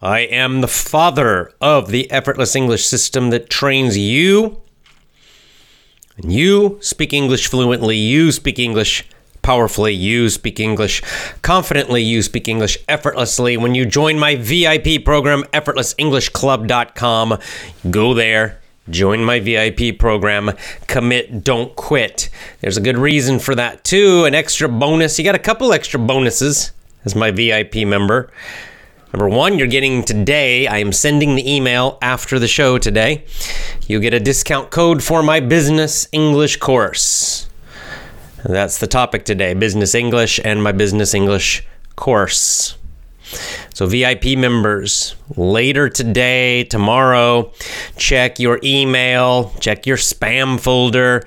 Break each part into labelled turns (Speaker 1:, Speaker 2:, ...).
Speaker 1: I am the father of the effortless English system that trains you. And you speak English fluently, you speak English powerfully, you speak English confidently, you speak English effortlessly. When you join my VIP program, effortlessenglishclub.com, go there. Join my VIP program, commit, don't quit. There's a good reason for that too. An extra bonus. You got a couple extra bonuses as my VIP member. Number one, you're getting today, I am sending the email after the show today. You get a discount code for my business English course. That's the topic today business English and my business English course. So, VIP members, later today, tomorrow, check your email, check your spam folder,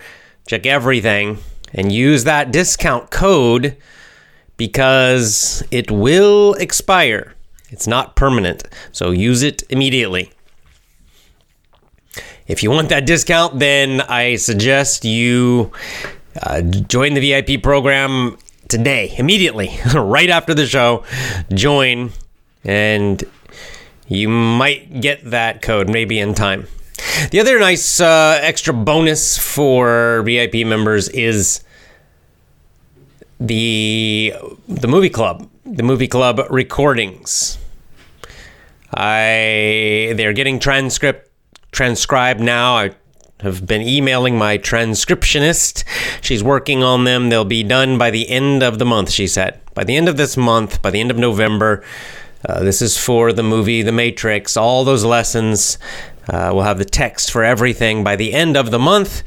Speaker 1: check everything, and use that discount code because it will expire. It's not permanent, so use it immediately. If you want that discount, then I suggest you uh, join the VIP program today, immediately, right after the show. Join, and you might get that code maybe in time. The other nice uh, extra bonus for VIP members is the the movie club, the movie club recordings. I they're getting transcript transcribed now. I have been emailing my transcriptionist. She's working on them. They'll be done by the end of the month, she said. By the end of this month, by the end of November. Uh, this is for the movie The Matrix. All those lessons. Uh, we'll have the text for everything by the end of the month.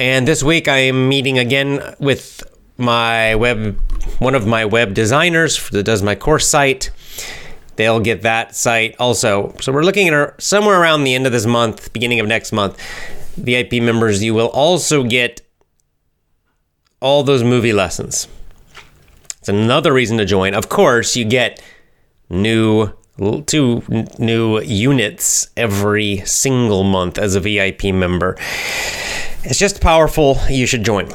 Speaker 1: And this week I am meeting again with my web, one of my web designers that does my course site they'll get that site also. So we're looking at somewhere around the end of this month, beginning of next month. VIP members, you will also get all those movie lessons. It's another reason to join. Of course, you get new two new units every single month as a VIP member. It's just powerful. You should join.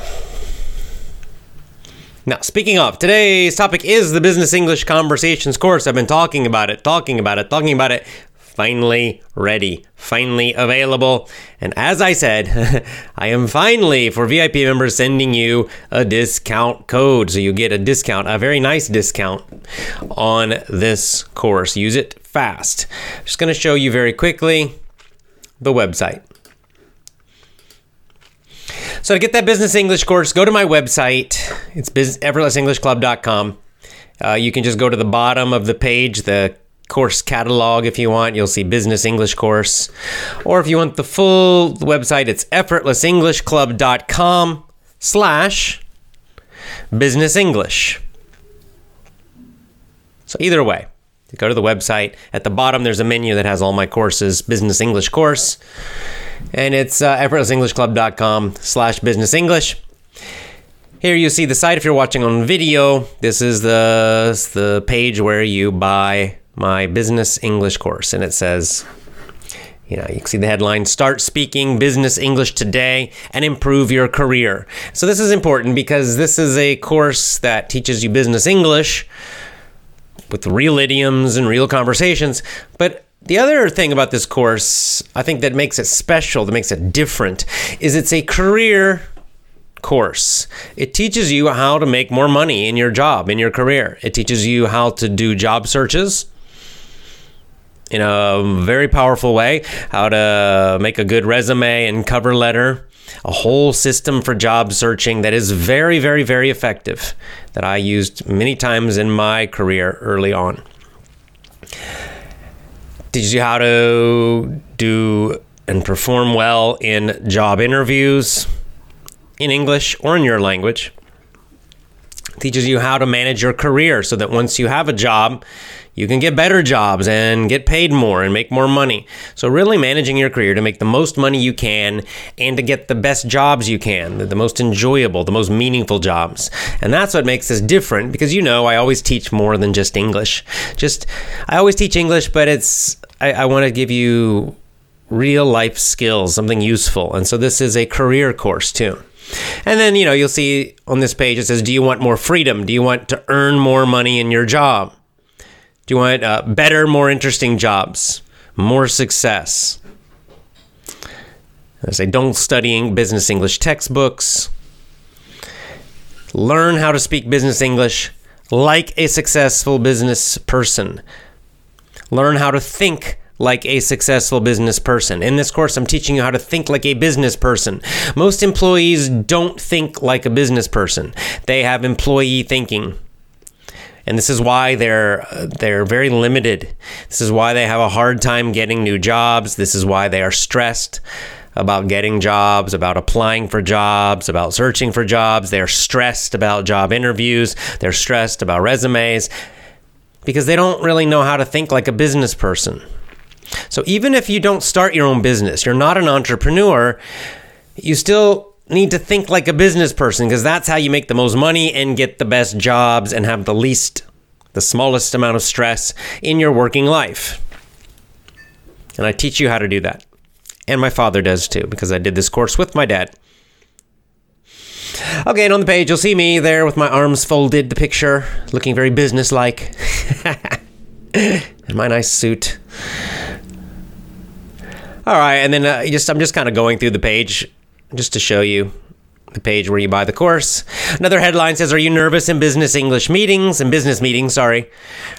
Speaker 1: Now, speaking of, today's topic is the Business English Conversations course. I've been talking about it, talking about it, talking about it. Finally ready, finally available. And as I said, I am finally, for VIP members, sending you a discount code. So you get a discount, a very nice discount on this course. Use it fast. Just going to show you very quickly the website. So to get that business English course, go to my website. It's effortlessenglishclub.com. Uh, you can just go to the bottom of the page, the course catalog if you want. You'll see business English course. Or if you want the full website, it's effortlessenglishclub.com slash business English. So either way, go to the website. At the bottom, there's a menu that has all my courses, business English course. And it's uh, effortlessenglishclub.com slash business english. Here you see the site if you're watching on video. This is the the page where you buy my business english course. And it says you know, you can see the headline Start Speaking Business English Today and Improve Your Career. So, this is important because this is a course that teaches you business English with real idioms and real conversations, but the other thing about this course, I think that makes it special, that makes it different, is it's a career course. It teaches you how to make more money in your job, in your career. It teaches you how to do job searches in a very powerful way, how to make a good resume and cover letter, a whole system for job searching that is very, very, very effective that I used many times in my career early on teaches you how to do and perform well in job interviews in English or in your language. Teaches you how to manage your career so that once you have a job, you can get better jobs and get paid more and make more money. So, really managing your career to make the most money you can and to get the best jobs you can, the most enjoyable, the most meaningful jobs. And that's what makes this different because you know, I always teach more than just English. Just, I always teach English, but it's, I, I want to give you real life skills, something useful. And so, this is a career course too. And then, you know, you'll see on this page it says, Do you want more freedom? Do you want to earn more money in your job? Do you want uh, better, more interesting jobs? More success? I say, don't studying business English textbooks. Learn how to speak business English like a successful business person. Learn how to think like a successful business person. In this course, I'm teaching you how to think like a business person. Most employees don't think like a business person, they have employee thinking and this is why they're uh, they're very limited. This is why they have a hard time getting new jobs. This is why they are stressed about getting jobs, about applying for jobs, about searching for jobs. They're stressed about job interviews. They're stressed about resumes because they don't really know how to think like a business person. So even if you don't start your own business, you're not an entrepreneur, you still need to think like a business person because that's how you make the most money and get the best jobs and have the least, the smallest amount of stress in your working life. And I teach you how to do that. And my father does too because I did this course with my dad. Okay, and on the page you'll see me there with my arms folded, the picture looking very businesslike. in my nice suit. All right, and then uh, just I'm just kind of going through the page just to show you the page where you buy the course. Another headline says, Are you nervous in business English meetings? In business meetings, sorry.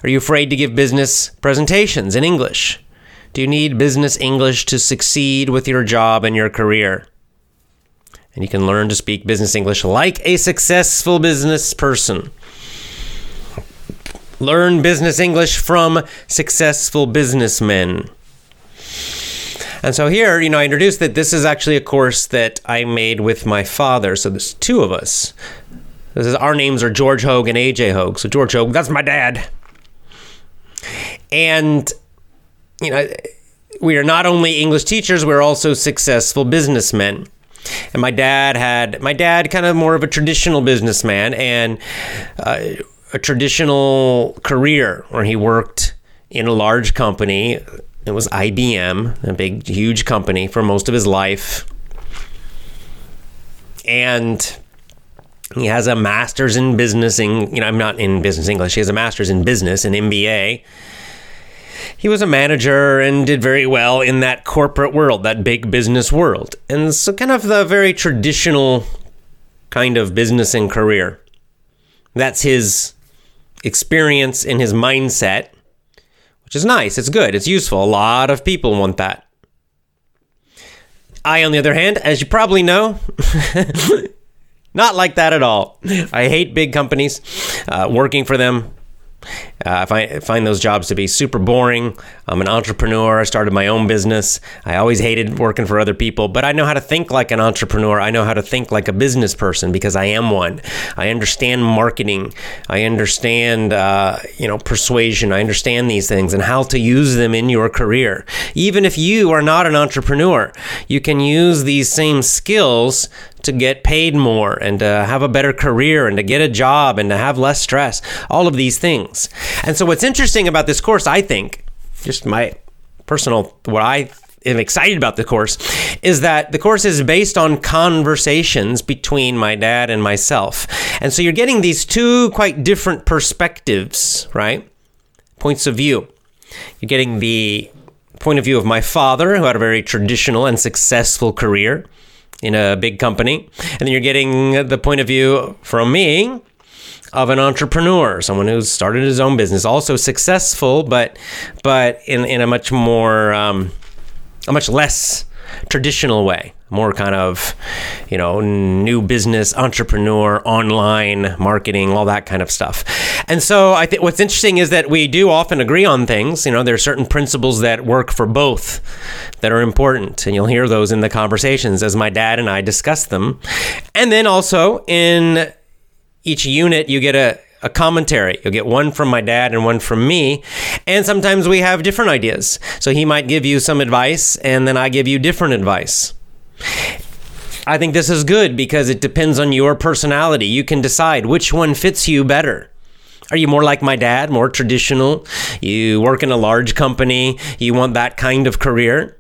Speaker 1: Are you afraid to give business presentations in English? Do you need business English to succeed with your job and your career? And you can learn to speak business English like a successful business person. Learn business English from successful businessmen. And so here, you know, I introduced that this is actually a course that I made with my father. So there's two of us. This is our names are George Hoge and AJ Hoge. So George Hoge, that's my dad. And you know, we are not only English teachers, we're also successful businessmen. And my dad had my dad kind of more of a traditional businessman and uh, a traditional career where he worked in a large company it was IBM, a big, huge company for most of his life. And he has a master's in business. In, you know, I'm not in business English. He has a master's in business, an MBA. He was a manager and did very well in that corporate world, that big business world. And so, kind of the very traditional kind of business and career. That's his experience and his mindset which is nice. It's good. It's useful. A lot of people want that. I, on the other hand, as you probably know, not like that at all. I hate big companies. Uh, working for them uh, I find, find those jobs to be super boring. I'm an entrepreneur. I started my own business. I always hated working for other people, but I know how to think like an entrepreneur. I know how to think like a business person because I am one. I understand marketing. I understand, uh, you know, persuasion. I understand these things and how to use them in your career. Even if you are not an entrepreneur, you can use these same skills to get paid more and to have a better career and to get a job and to have less stress, all of these things. And so, what's interesting about this course, I think, just my personal, what I am excited about the course, is that the course is based on conversations between my dad and myself. And so, you're getting these two quite different perspectives, right? Points of view. You're getting the point of view of my father, who had a very traditional and successful career in a big company. And then you're getting the point of view from me of an entrepreneur, someone who's started his own business, also successful, but but in, in a much more um, a much less traditional way, more kind of, you know, new business, entrepreneur, online marketing, all that kind of stuff. And so I think what's interesting is that we do often agree on things. You know, there are certain principles that work for both that are important, and you'll hear those in the conversations as my dad and I discuss them. And then also in each unit, you get a a commentary. You'll get one from my dad and one from me. And sometimes we have different ideas. So he might give you some advice, and then I give you different advice. I think this is good because it depends on your personality. You can decide which one fits you better. Are you more like my dad, more traditional? You work in a large company, you want that kind of career?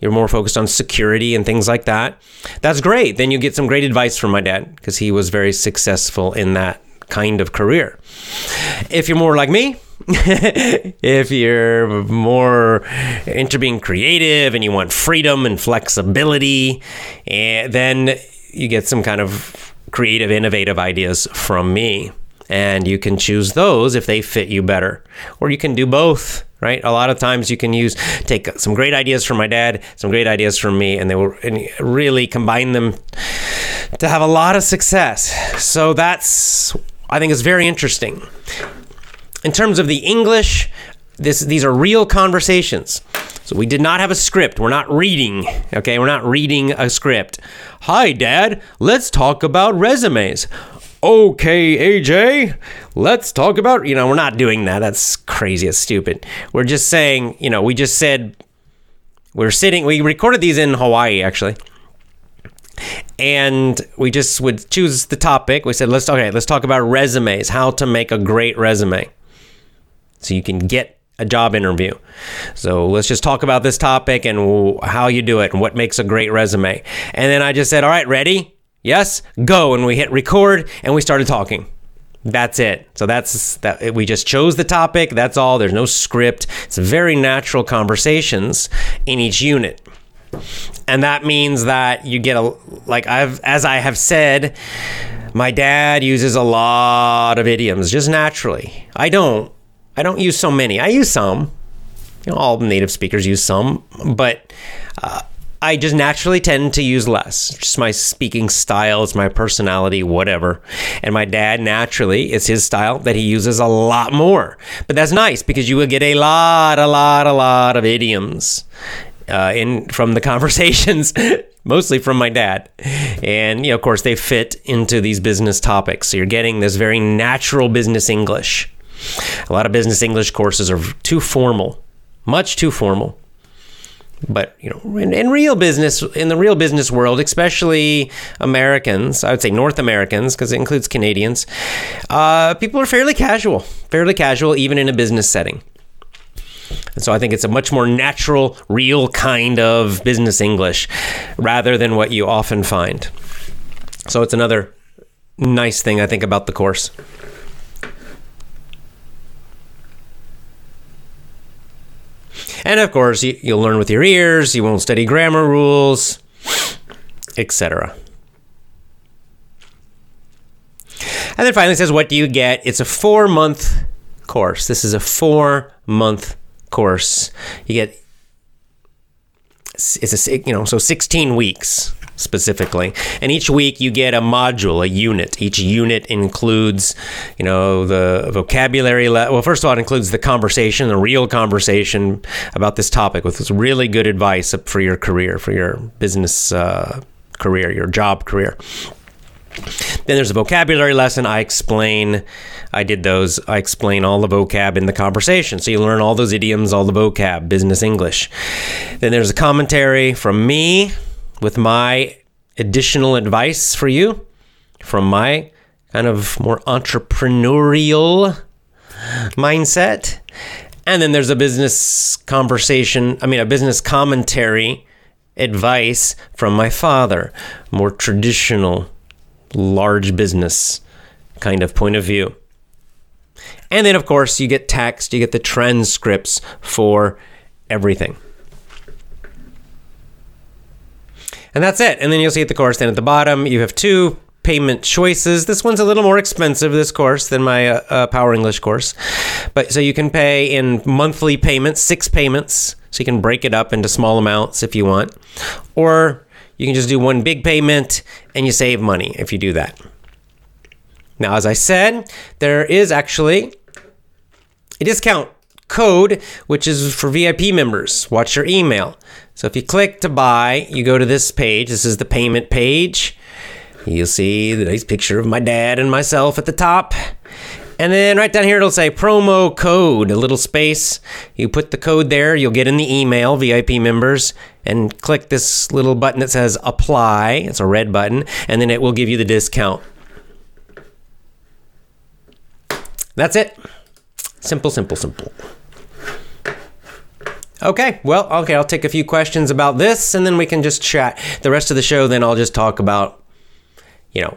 Speaker 1: You're more focused on security and things like that. That's great. Then you get some great advice from my dad because he was very successful in that kind of career. If you're more like me, if you're more into being creative and you want freedom and flexibility, and then you get some kind of creative, innovative ideas from me. And you can choose those if they fit you better. Or you can do both, right? A lot of times you can use, take some great ideas from my dad, some great ideas from me, and they will and really combine them to have a lot of success. So that's, I think, is very interesting. In terms of the English, this, these are real conversations. So we did not have a script. We're not reading. Okay, we're not reading a script. Hi, Dad. Let's talk about resumes. Okay, AJ, let's talk about. You know, we're not doing that. That's crazy. It's stupid. We're just saying. You know, we just said we're sitting. We recorded these in Hawaii, actually and we just would choose the topic. We said, let's okay, let's talk about resumes, how to make a great resume so you can get a job interview. So let's just talk about this topic and how you do it and what makes a great resume. And then I just said, all right, ready? Yes, go. And we hit record and we started talking. That's it. So that's that. We just chose the topic. That's all. There's no script. It's very natural conversations in each unit. And that means that you get a, like I've, as I have said, my dad uses a lot of idioms just naturally. I don't. I don't use so many. I use some. You know, all native speakers use some, but uh, I just naturally tend to use less. Just my speaking style, it's my personality, whatever. And my dad naturally, it's his style that he uses a lot more. But that's nice because you will get a lot, a lot, a lot of idioms uh, in from the conversations, mostly from my dad. And you know, of course, they fit into these business topics. So you're getting this very natural business English. A lot of business English courses are too formal, much too formal. But you know, in, in, real business, in the real business world, especially Americans, I would say North Americans, because it includes Canadians, uh, people are fairly casual, fairly casual, even in a business setting. And so I think it's a much more natural, real kind of business English, rather than what you often find. So it's another nice thing I think about the course. And of course, you, will learn with your ears, you won't study grammar rules, etc. And then finally says, What do you get? It's a four month course. This is a four month course. You get, it's a, you know, so 16 weeks specifically. And each week you get a module, a unit. Each unit includes, you know, the vocabulary. Le- well, first of all, it includes the conversation, the real conversation about this topic with really good advice for your career, for your business uh, career, your job career. Then there's a vocabulary lesson. I explain, I did those. I explain all the vocab in the conversation. So you learn all those idioms, all the vocab, business English. Then there's a commentary from me with my additional advice for you from my kind of more entrepreneurial mindset. And then there's a business conversation, I mean, a business commentary advice from my father, more traditional, large business kind of point of view. And then, of course, you get text, you get the transcripts for everything. And that's it. And then you'll see at the course then at the bottom, you have two payment choices. This one's a little more expensive, this course, than my uh, uh, Power English course. But so you can pay in monthly payments, six payments. So you can break it up into small amounts if you want. Or you can just do one big payment and you save money if you do that. Now, as I said, there is actually a discount code, which is for VIP members. Watch your email. So if you click to buy, you go to this page. This is the payment page. You'll see the nice picture of my dad and myself at the top. And then right down here, it'll say promo code, a little space. You put the code there, you'll get in the email, VIP members, and click this little button that says apply. It's a red button, and then it will give you the discount. That's it. Simple, simple, simple. Okay, well, okay, I'll take a few questions about this and then we can just chat. The rest of the show, then I'll just talk about, you know,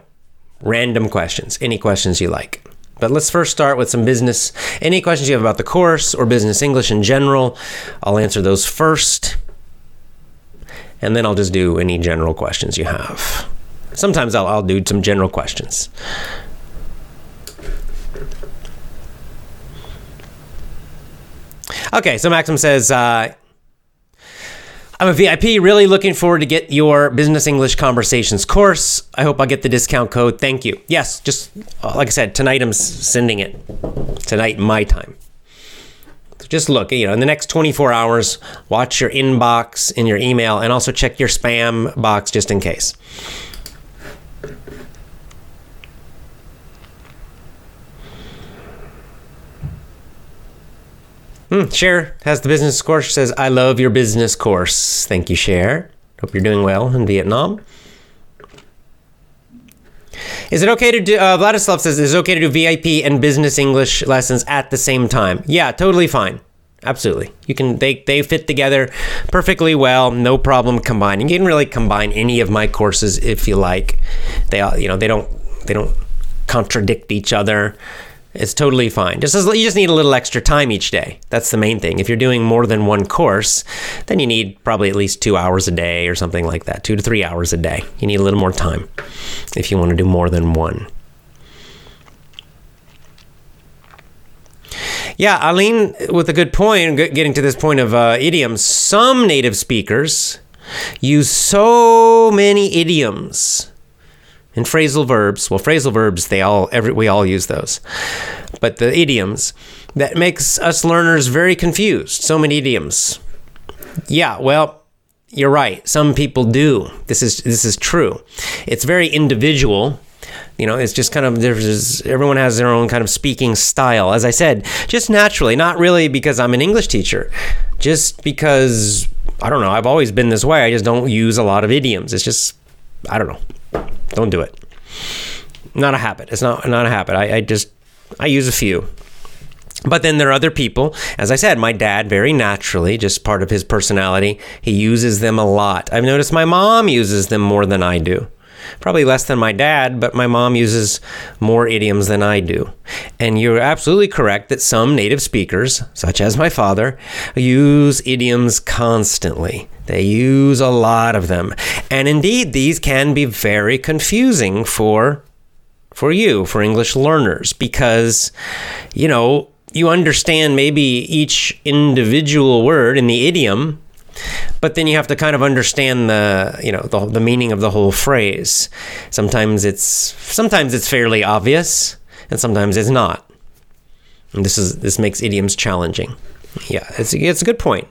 Speaker 1: random questions, any questions you like. But let's first start with some business. Any questions you have about the course or business English in general, I'll answer those first. And then I'll just do any general questions you have. Sometimes I'll, I'll do some general questions. Okay, so Maxim says, uh, I'm a VIP, really looking forward to get your Business English Conversations course. I hope I get the discount code. Thank you. Yes, just uh, like I said, tonight I'm sending it. Tonight, my time. Just look, you know, in the next 24 hours, watch your inbox in your email and also check your spam box just in case. Hmm, Cher has the business course. Says, I love your business course. Thank you, Cher. Hope you're doing well in Vietnam. Is it okay to do, uh, Vladislav says, is it okay to do VIP and business English lessons at the same time? Yeah, totally fine. Absolutely. You can, they, they fit together perfectly well. No problem combining. You can really combine any of my courses if you like. They, all, you know, they don't, they don't contradict each other. It's totally fine. Just as, you just need a little extra time each day. That's the main thing. If you're doing more than one course, then you need probably at least two hours a day or something like that. Two to three hours a day. You need a little more time if you want to do more than one. Yeah, Aline, with a good point, getting to this point of uh, idioms. Some native speakers use so many idioms and phrasal verbs. Well, phrasal verbs, they all every we all use those. But the idioms that makes us learners very confused. So many idioms. Yeah, well, you're right. Some people do. This is this is true. It's very individual. You know, it's just kind of there's everyone has their own kind of speaking style. As I said, just naturally, not really because I'm an English teacher, just because I don't know. I've always been this way. I just don't use a lot of idioms. It's just I don't know. Don't do it. Not a habit. It's not not a habit. I, I just I use a few. But then there are other people. As I said, my dad, very naturally, just part of his personality, he uses them a lot. I've noticed my mom uses them more than I do. Probably less than my dad, but my mom uses more idioms than I do. And you're absolutely correct that some native speakers, such as my father, use idioms constantly. They use a lot of them. And indeed, these can be very confusing for for you, for English learners, because you know, you understand maybe each individual word in the idiom, but then you have to kind of understand the you know the, the meaning of the whole phrase. Sometimes it's sometimes it's fairly obvious and sometimes it's not. And this is this makes idioms challenging. Yeah it's, it's a good point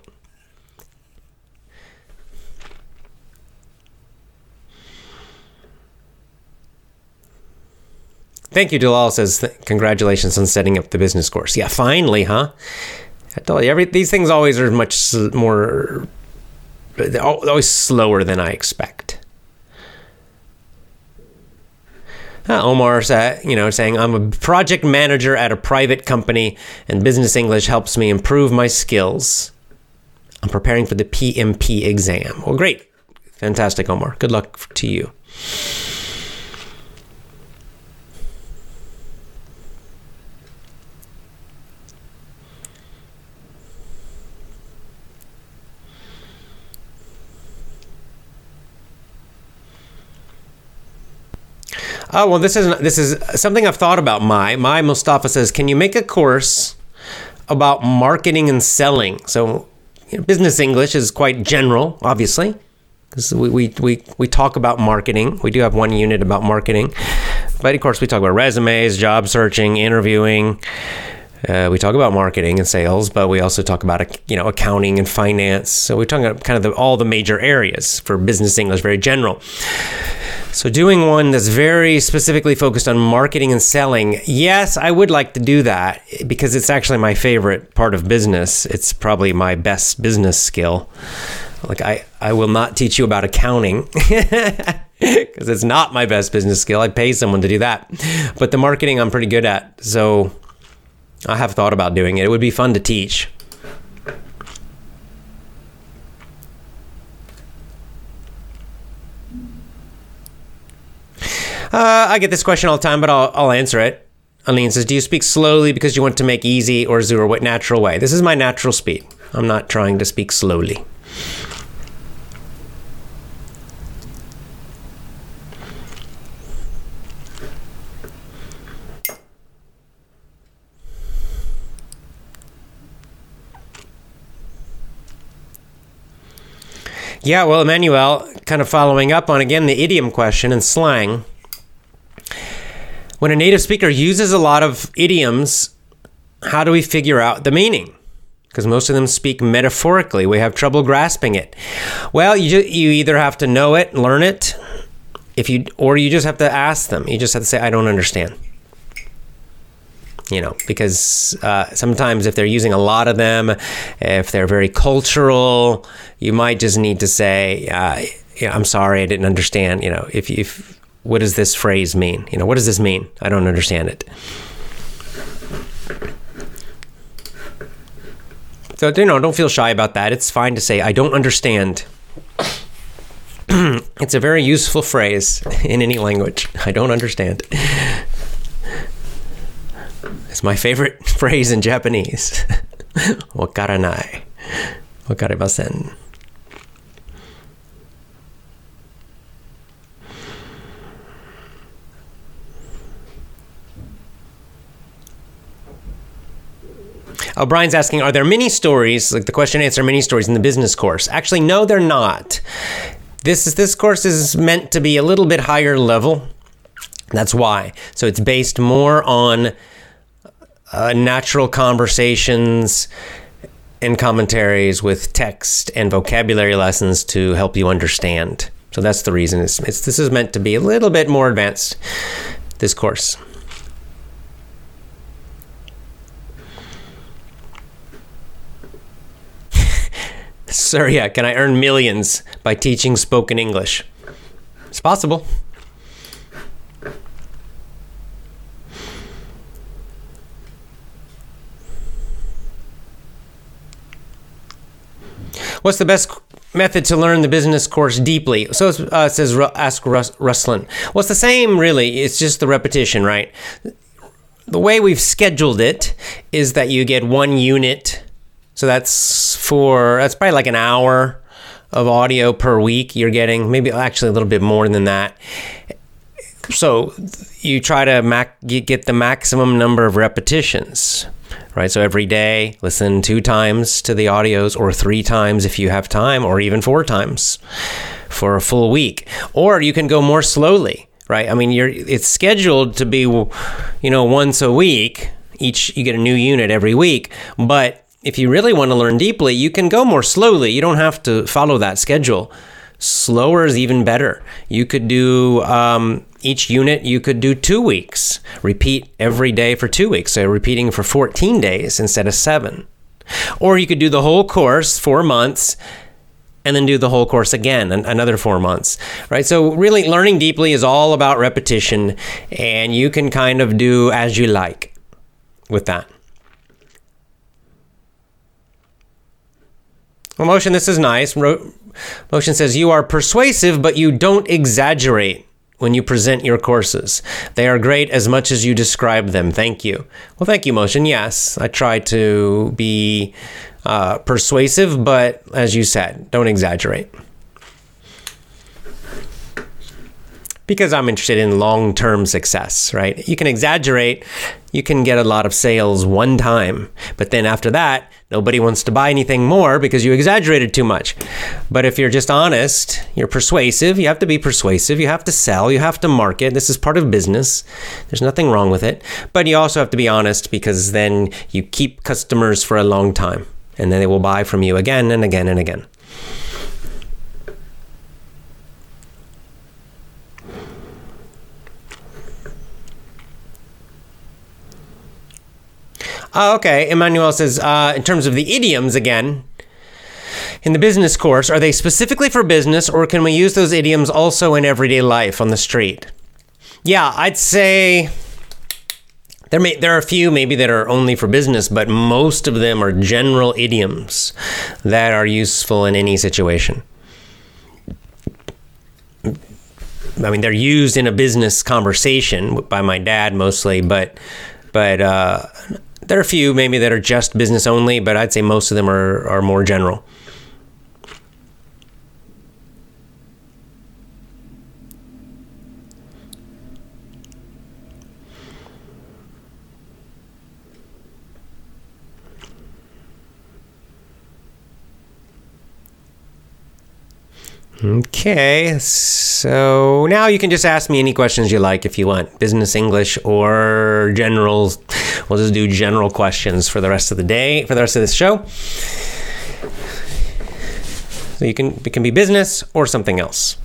Speaker 1: Thank you, Dalal says, congratulations on setting up the business course. Yeah, finally, huh? I told you, every, these things always are much more, always slower than I expect. Uh, Omar said, you know, saying, I'm a project manager at a private company and business English helps me improve my skills. I'm preparing for the PMP exam. Well, great. Fantastic, Omar. Good luck to you. Oh well, this is this is something I've thought about. My my Mustafa says, can you make a course about marketing and selling? So, you know, business English is quite general, obviously, because we, we we we talk about marketing. We do have one unit about marketing, but of course we talk about resumes, job searching, interviewing. Uh, we talk about marketing and sales, but we also talk about you know accounting and finance. So we're talking about kind of the, all the major areas for business English, very general. So, doing one that's very specifically focused on marketing and selling, yes, I would like to do that because it's actually my favorite part of business. It's probably my best business skill. Like, I, I will not teach you about accounting because it's not my best business skill. I pay someone to do that. But the marketing I'm pretty good at. So, I have thought about doing it. It would be fun to teach. Uh, I get this question all the time, but I'll, I'll answer it. Aline says, Do you speak slowly because you want to make easy or there a natural way? This is my natural speed. I'm not trying to speak slowly. Yeah, well, Emmanuel, kind of following up on again the idiom question and slang. When a native speaker uses a lot of idioms, how do we figure out the meaning? Because most of them speak metaphorically. We have trouble grasping it. Well, you, you either have to know it, learn it, if you, or you just have to ask them. You just have to say, I don't understand. You know, because uh, sometimes if they're using a lot of them, if they're very cultural, you might just need to say, uh, yeah, I'm sorry, I didn't understand. You know, if, if what does this phrase mean? You know, what does this mean? I don't understand it. So, you know, don't feel shy about that. It's fine to say, I don't understand. it's a very useful phrase in any language. I don't understand. It's my favorite phrase in Japanese. Wakaranai. Wakarimasen. Oh, Brian's asking, are there many stories, like the question answer mini stories in the business course? Actually, no, they're not. This is this course is meant to be a little bit higher level. That's why. So it's based more on uh, natural conversations and commentaries with text and vocabulary lessons to help you understand. So that's the reason. It's, it's this is meant to be a little bit more advanced. This course. Sir, yeah, can I earn millions by teaching spoken English? It's possible. What's the best method to learn the business course deeply? So uh, it says, ask Rus- Ruslan. Well, it's the same, really. It's just the repetition, right? The way we've scheduled it is that you get one unit so that's for that's probably like an hour of audio per week you're getting, maybe actually a little bit more than that. So you try to mac- get the maximum number of repetitions, right? So every day, listen two times to the audios, or three times if you have time, or even four times for a full week. Or you can go more slowly, right? I mean, you're it's scheduled to be, you know, once a week. Each you get a new unit every week, but if you really want to learn deeply, you can go more slowly. You don't have to follow that schedule. Slower is even better. You could do um, each unit, you could do two weeks. Repeat every day for two weeks. So repeating for 14 days instead of seven. Or you could do the whole course, four months, and then do the whole course again, another four months, right? So, really, learning deeply is all about repetition, and you can kind of do as you like with that. Well, Motion, this is nice. Motion says, You are persuasive, but you don't exaggerate when you present your courses. They are great as much as you describe them. Thank you. Well, thank you, Motion. Yes, I try to be uh, persuasive, but as you said, don't exaggerate. Because I'm interested in long term success, right? You can exaggerate, you can get a lot of sales one time, but then after that, nobody wants to buy anything more because you exaggerated too much. But if you're just honest, you're persuasive, you have to be persuasive, you have to sell, you have to market. This is part of business. There's nothing wrong with it. But you also have to be honest because then you keep customers for a long time and then they will buy from you again and again and again. Oh, okay. Emmanuel says, uh, in terms of the idioms again, in the business course, are they specifically for business or can we use those idioms also in everyday life on the street? Yeah, I'd say there may there are a few maybe that are only for business, but most of them are general idioms that are useful in any situation. I mean, they're used in a business conversation by my dad mostly, but but uh, there are a few maybe that are just business only, but I'd say most of them are, are more general. Okay, so now you can just ask me any questions you like if you want business English or general. We'll just do general questions for the rest of the day, for the rest of this show. So you can it can be business or something else.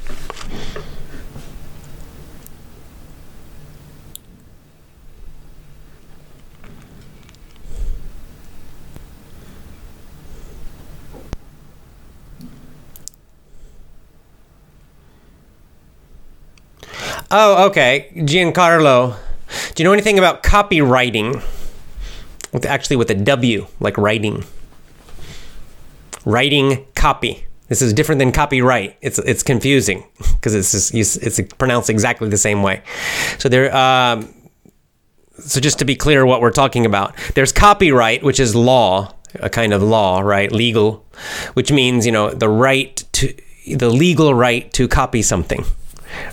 Speaker 1: Oh, okay. Giancarlo. Do you know anything about copywriting? With actually with a W, like writing. Writing copy. This is different than copyright. It's it's confusing because it's just, it's pronounced exactly the same way. So there. Um, so just to be clear, what we're talking about, there's copyright, which is law, a kind of law, right? Legal, which means you know the right to the legal right to copy something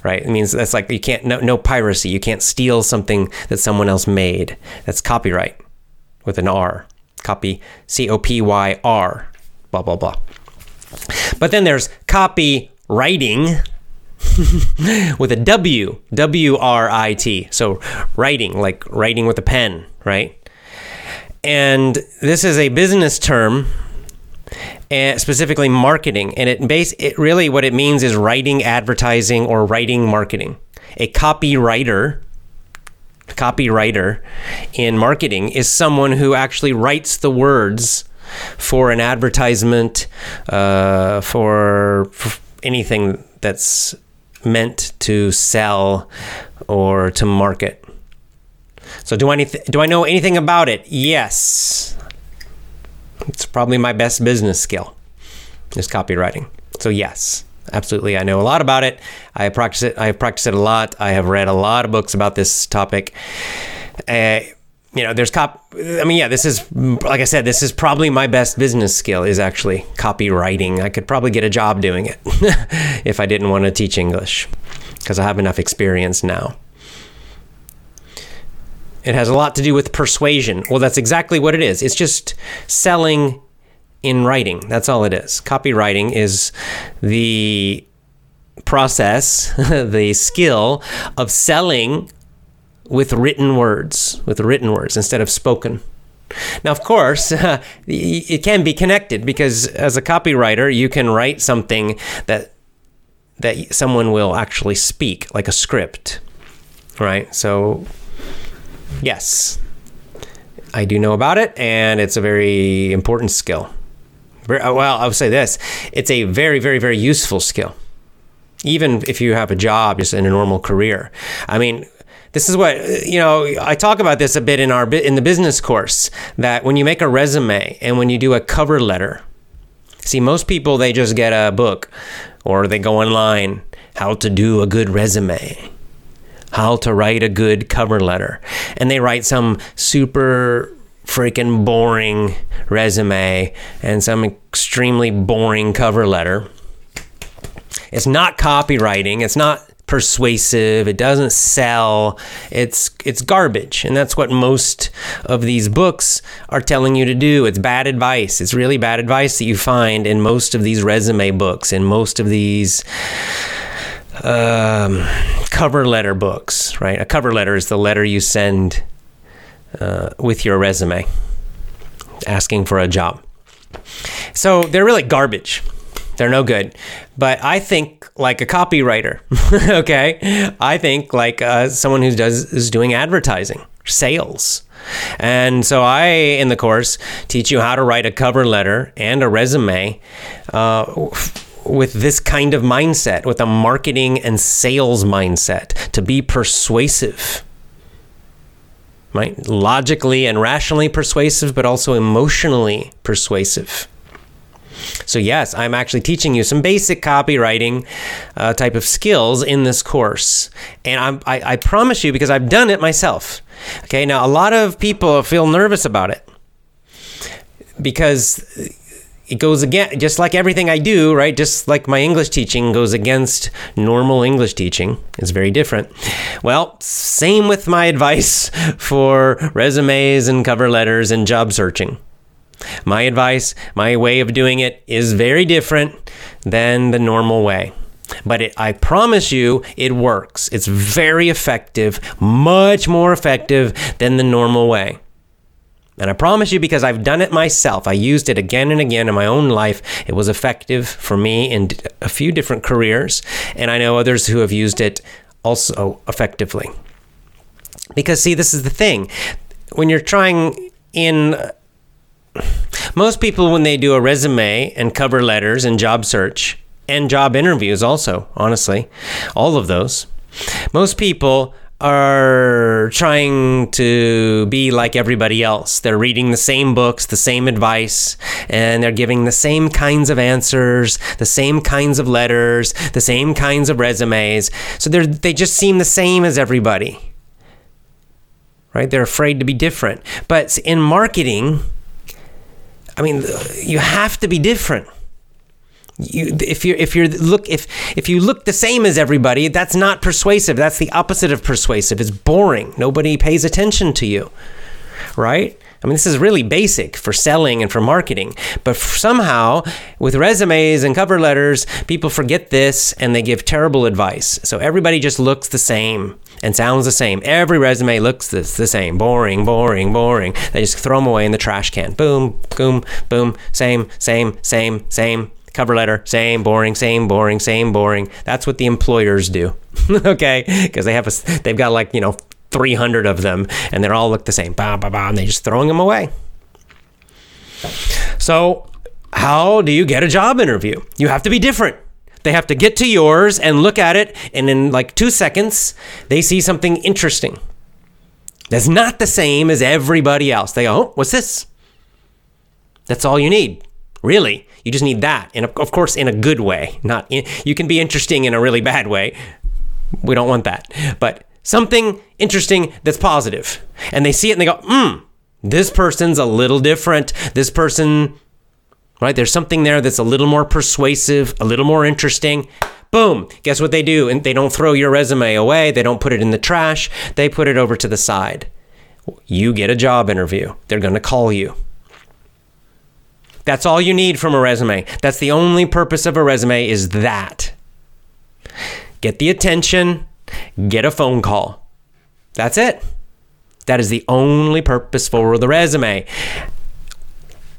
Speaker 1: right? It means that's like you can't no, no piracy. You can't steal something that someone else made. That's copyright with an R. Copy C O P Y R. Blah blah blah. But then there's copywriting with a W, W R I T. So writing, like writing with a pen, right? And this is a business term and specifically marketing. And it base it really what it means is writing advertising or writing marketing. A copywriter copywriter in marketing is someone who actually writes the words for an advertisement uh, for, for anything that's meant to sell or to market. So do I do I know anything about it? Yes. It's probably my best business skill is copywriting. So yes, absolutely, I know a lot about it. I practice it. I have practiced it a lot. I have read a lot of books about this topic. Uh, you know, there's cop. I mean, yeah, this is like I said, this is probably my best business skill is actually copywriting. I could probably get a job doing it if I didn't want to teach English because I have enough experience now. It has a lot to do with persuasion. Well, that's exactly what it is. It's just selling in writing. That's all it is. Copywriting is the process, the skill of selling with written words, with written words instead of spoken. Now, of course, it can be connected because as a copywriter, you can write something that that someone will actually speak, like a script, right? So Yes, I do know about it, and it's a very important skill. Uh, well, I would say this it's a very, very, very useful skill. Even if you have a job just in a normal career. I mean, this is what you know i talk about this a bit in our in the business course that when you make a resume and when you do a cover letter see most people they just get a book or they go online how to do a good resume how to write a good cover letter. And they write some super freaking boring resume and some extremely boring cover letter. It's not copywriting, it's not persuasive, it doesn't sell. It's it's garbage. And that's what most of these books are telling you to do. It's bad advice. It's really bad advice that you find in most of these resume books in most of these um, cover letter books, right? A cover letter is the letter you send uh, with your resume asking for a job. So they're really garbage. They're no good. But I think like a copywriter, okay? I think like uh, someone who does is doing advertising, sales. And so I, in the course, teach you how to write a cover letter and a resume uh, with this kind of mindset, with a marketing and sales mindset, to be persuasive. Right? Logically and rationally persuasive, but also emotionally persuasive. So, yes, I'm actually teaching you some basic copywriting uh, type of skills in this course. And I, I promise you, because I've done it myself. Okay, now a lot of people feel nervous about it because it goes again, just like everything I do, right? Just like my English teaching goes against normal English teaching. It's very different. Well, same with my advice for resumes and cover letters and job searching. My advice, my way of doing it is very different than the normal way. But it, I promise you, it works. It's very effective, much more effective than the normal way. And I promise you, because I've done it myself, I used it again and again in my own life. It was effective for me in a few different careers, and I know others who have used it also effectively. Because, see, this is the thing. When you're trying in most people, when they do a resume and cover letters and job search and job interviews, also, honestly, all of those, most people are trying to be like everybody else. They're reading the same books, the same advice, and they're giving the same kinds of answers, the same kinds of letters, the same kinds of resumes. So they they just seem the same as everybody. Right? They're afraid to be different. But in marketing, I mean, you have to be different. You, if you if you look if if you look the same as everybody, that's not persuasive. That's the opposite of persuasive. It's boring. Nobody pays attention to you, right? I mean, this is really basic for selling and for marketing. But somehow, with resumes and cover letters, people forget this and they give terrible advice. So everybody just looks the same and sounds the same. Every resume looks the, the same. Boring, boring, boring. They just throw them away in the trash can. Boom, boom, boom. Same, same, same, same cover letter, same boring, same boring, same boring. That's what the employers do. okay? Because they have a, they've got like, you know, 300 of them and they all look the same. Bah, bah, bah, and they're just throwing them away. So, how do you get a job interview? You have to be different. They have to get to yours and look at it, and in like two seconds, they see something interesting that's not the same as everybody else. They go, oh, what's this? That's all you need. Really, you just need that, and of course, in a good way. Not in, you can be interesting in a really bad way. We don't want that, but something interesting that's positive, and they see it and they go, hmm, this person's a little different. This person, right? There's something there that's a little more persuasive, a little more interesting. Boom. Guess what they do? And they don't throw your resume away. They don't put it in the trash. They put it over to the side. You get a job interview. They're going to call you. That's all you need from a resume. That's the only purpose of a resume is that. Get the attention, get a phone call. That's it. That is the only purpose for the resume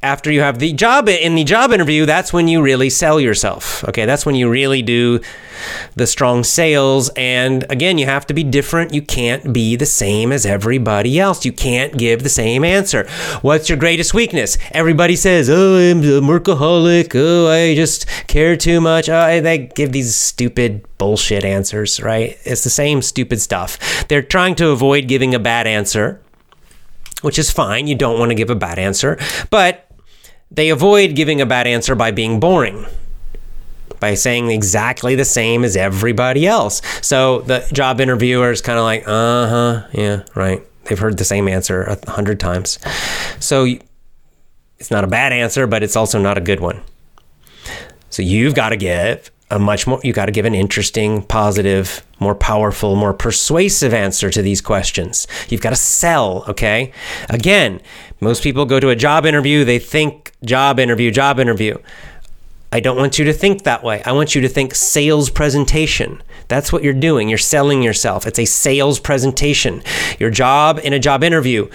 Speaker 1: after you have the job in the job interview, that's when you really sell yourself. Okay, that's when you really do the strong sales. And again, you have to be different. You can't be the same as everybody else. You can't give the same answer. What's your greatest weakness? Everybody says, "Oh, I'm a workaholic. Oh, I just care too much." Oh, they give these stupid bullshit answers, right? It's the same stupid stuff. They're trying to avoid giving a bad answer which is fine. You don't want to give a bad answer. But they avoid giving a bad answer by being boring, by saying exactly the same as everybody else. So the job interviewer is kind of like, uh huh, yeah, right. They've heard the same answer a hundred times. So it's not a bad answer, but it's also not a good one. So you've got to give a much more—you've got to give an interesting positive more powerful more persuasive answer to these questions you've got to sell okay again most people go to a job interview they think job interview job interview. I don't want you to think that way. I want you to think sales presentation. That's what you're doing. You're selling yourself. It's a sales presentation. Your job in a job interview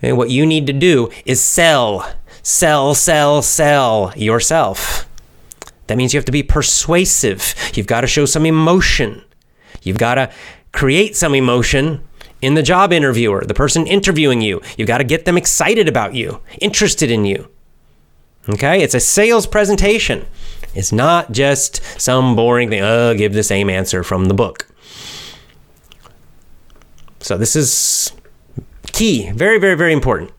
Speaker 1: and what you need to do is sell sell sell sell yourself. That means you have to be persuasive. You've got to show some emotion. You've got to create some emotion in the job interviewer, the person interviewing you. You've got to get them excited about you, interested in you. Okay? It's a sales presentation. It's not just some boring thing, oh, give the same answer from the book. So this is key, very, very, very important.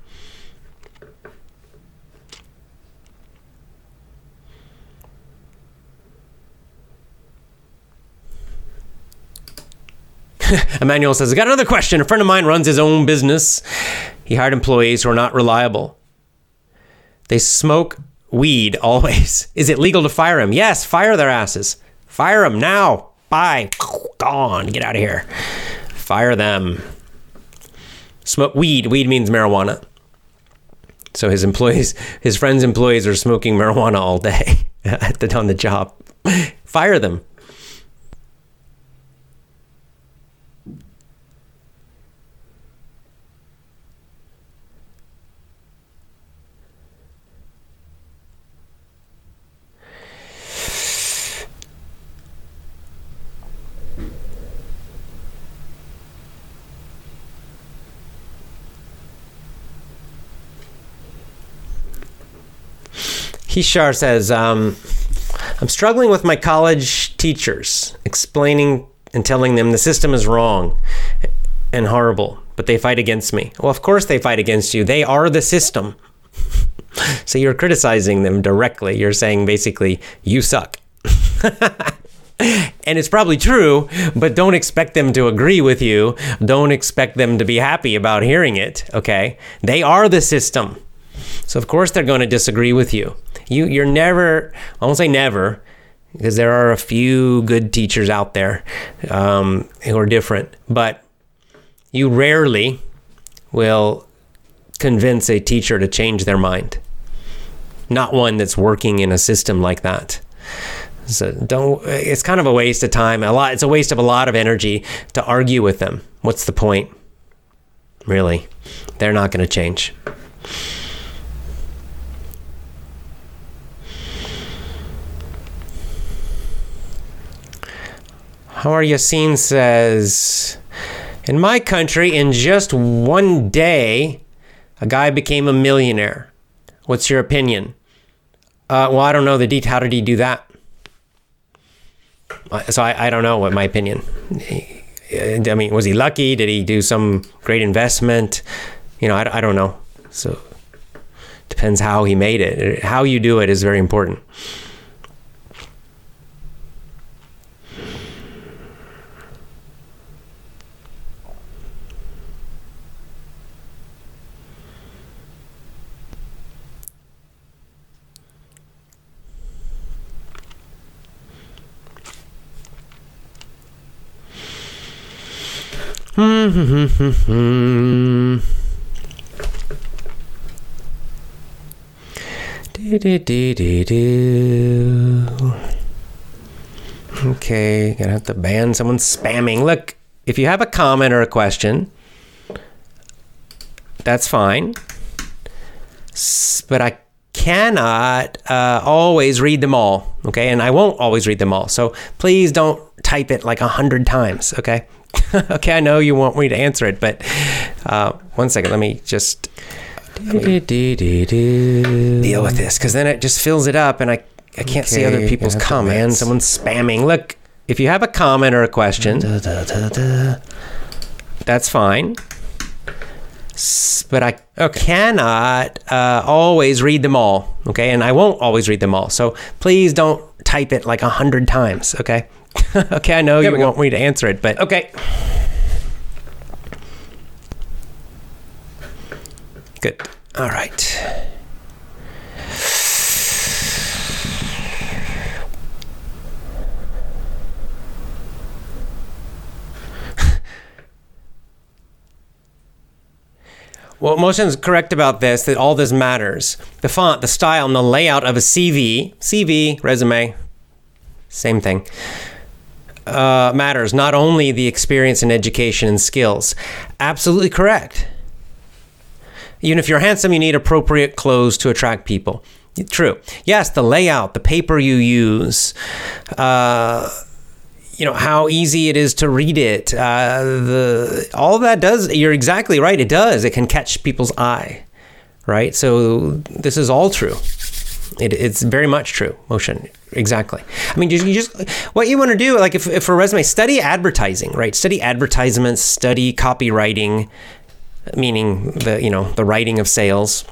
Speaker 1: Emmanuel says, I got another question. A friend of mine runs his own business. He hired employees who are not reliable. They smoke weed always. Is it legal to fire him? Yes, fire their asses. Fire them now. Bye. Gone. Get out of here. Fire them. Smoke weed. Weed means marijuana. So his employees, his friends' employees are smoking marijuana all day the, on the job. Fire them. Hishar says, um, I'm struggling with my college teachers, explaining and telling them the system is wrong and horrible, but they fight against me. Well, of course they fight against you. They are the system. so you're criticizing them directly. You're saying basically, you suck. and it's probably true, but don't expect them to agree with you. Don't expect them to be happy about hearing it, okay? They are the system. So of course they're going to disagree with you. You you're never I won't say never because there are a few good teachers out there um, who are different, but you rarely will convince a teacher to change their mind. Not one that's working in a system like that. So don't. It's kind of a waste of time. A lot. It's a waste of a lot of energy to argue with them. What's the point? Really, they're not going to change. Howard Yassin says, In my country, in just one day, a guy became a millionaire. What's your opinion? Uh, well, I don't know the detail. How did he do that? So I, I don't know what my opinion. I mean, was he lucky? Did he do some great investment? You know, I, I don't know. So depends how he made it. How you do it is very important. Okay, gonna have to ban someone spamming. Look, if you have a comment or a question, that's fine. But I cannot uh, always read them all, okay? And I won't always read them all. So please don't type it like a hundred times, okay? okay, I know you want me to answer it, but uh, one second. Let me just let me deal with this because then it just fills it up, and I I can't okay, see other people's comments. Someone's spamming. Look, if you have a comment or a question, da, da, da, that's fine. But I okay. cannot uh, always read them all, okay? And I won't always read them all. So please don't type it like a hundred times, okay? okay, I know there you want go. me to answer it, but okay. Good. All right. Well, Motion's correct about this, that all this matters. The font, the style, and the layout of a CV, CV, resume, same thing uh, matters, not only the experience and education and skills. Absolutely correct. Even if you're handsome, you need appropriate clothes to attract people. True. Yes, the layout, the paper you use, uh, you know how easy it is to read it. Uh, the all that does. You're exactly right. It does. It can catch people's eye, right? So this is all true. It, it's very much true. Motion, exactly. I mean, you, you just what you want to do, like if, if for a resume, study advertising, right? Study advertisements, study copywriting, meaning the you know the writing of sales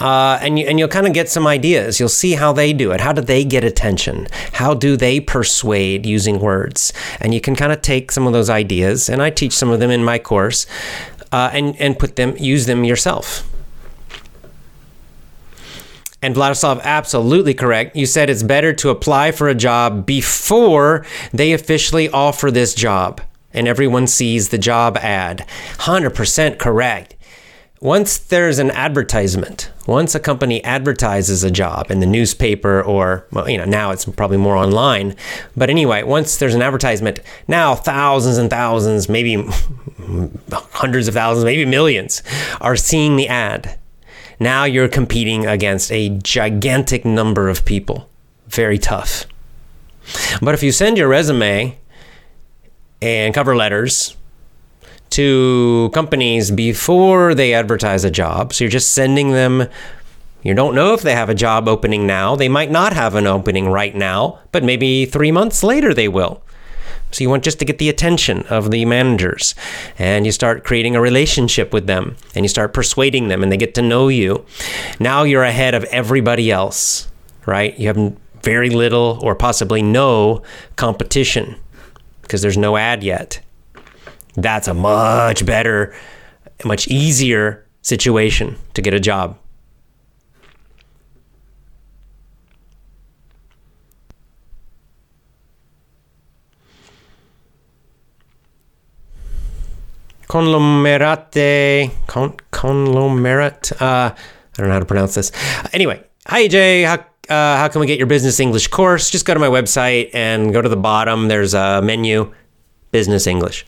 Speaker 1: uh, and you, and you'll kind of get some ideas. You'll see how they do it. How do they get attention? How do they persuade using words? And you can kind of take some of those ideas, and I teach some of them in my course, uh, and and put them use them yourself. And Vladislav, absolutely correct. You said it's better to apply for a job before they officially offer this job and everyone sees the job ad. 100% correct once there's an advertisement, once a company advertises a job in the newspaper or, well, you know, now it's probably more online. But anyway, once there's an advertisement, now thousands and thousands, maybe hundreds of thousands, maybe millions are seeing the ad. Now you're competing against a gigantic number of people. Very tough. But if you send your resume and cover letters to companies before they advertise a job. So you're just sending them. You don't know if they have a job opening now. They might not have an opening right now, but maybe three months later they will. So you want just to get the attention of the managers and you start creating a relationship with them and you start persuading them and they get to know you. Now you're ahead of everybody else, right? You have very little or possibly no competition because there's no ad yet. That's a much better, much easier situation to get a job. Conglomerate, con, conglomerate. Uh, I don't know how to pronounce this. Anyway, hi AJ. How, uh, how can we get your business English course? Just go to my website and go to the bottom. There's a menu business English.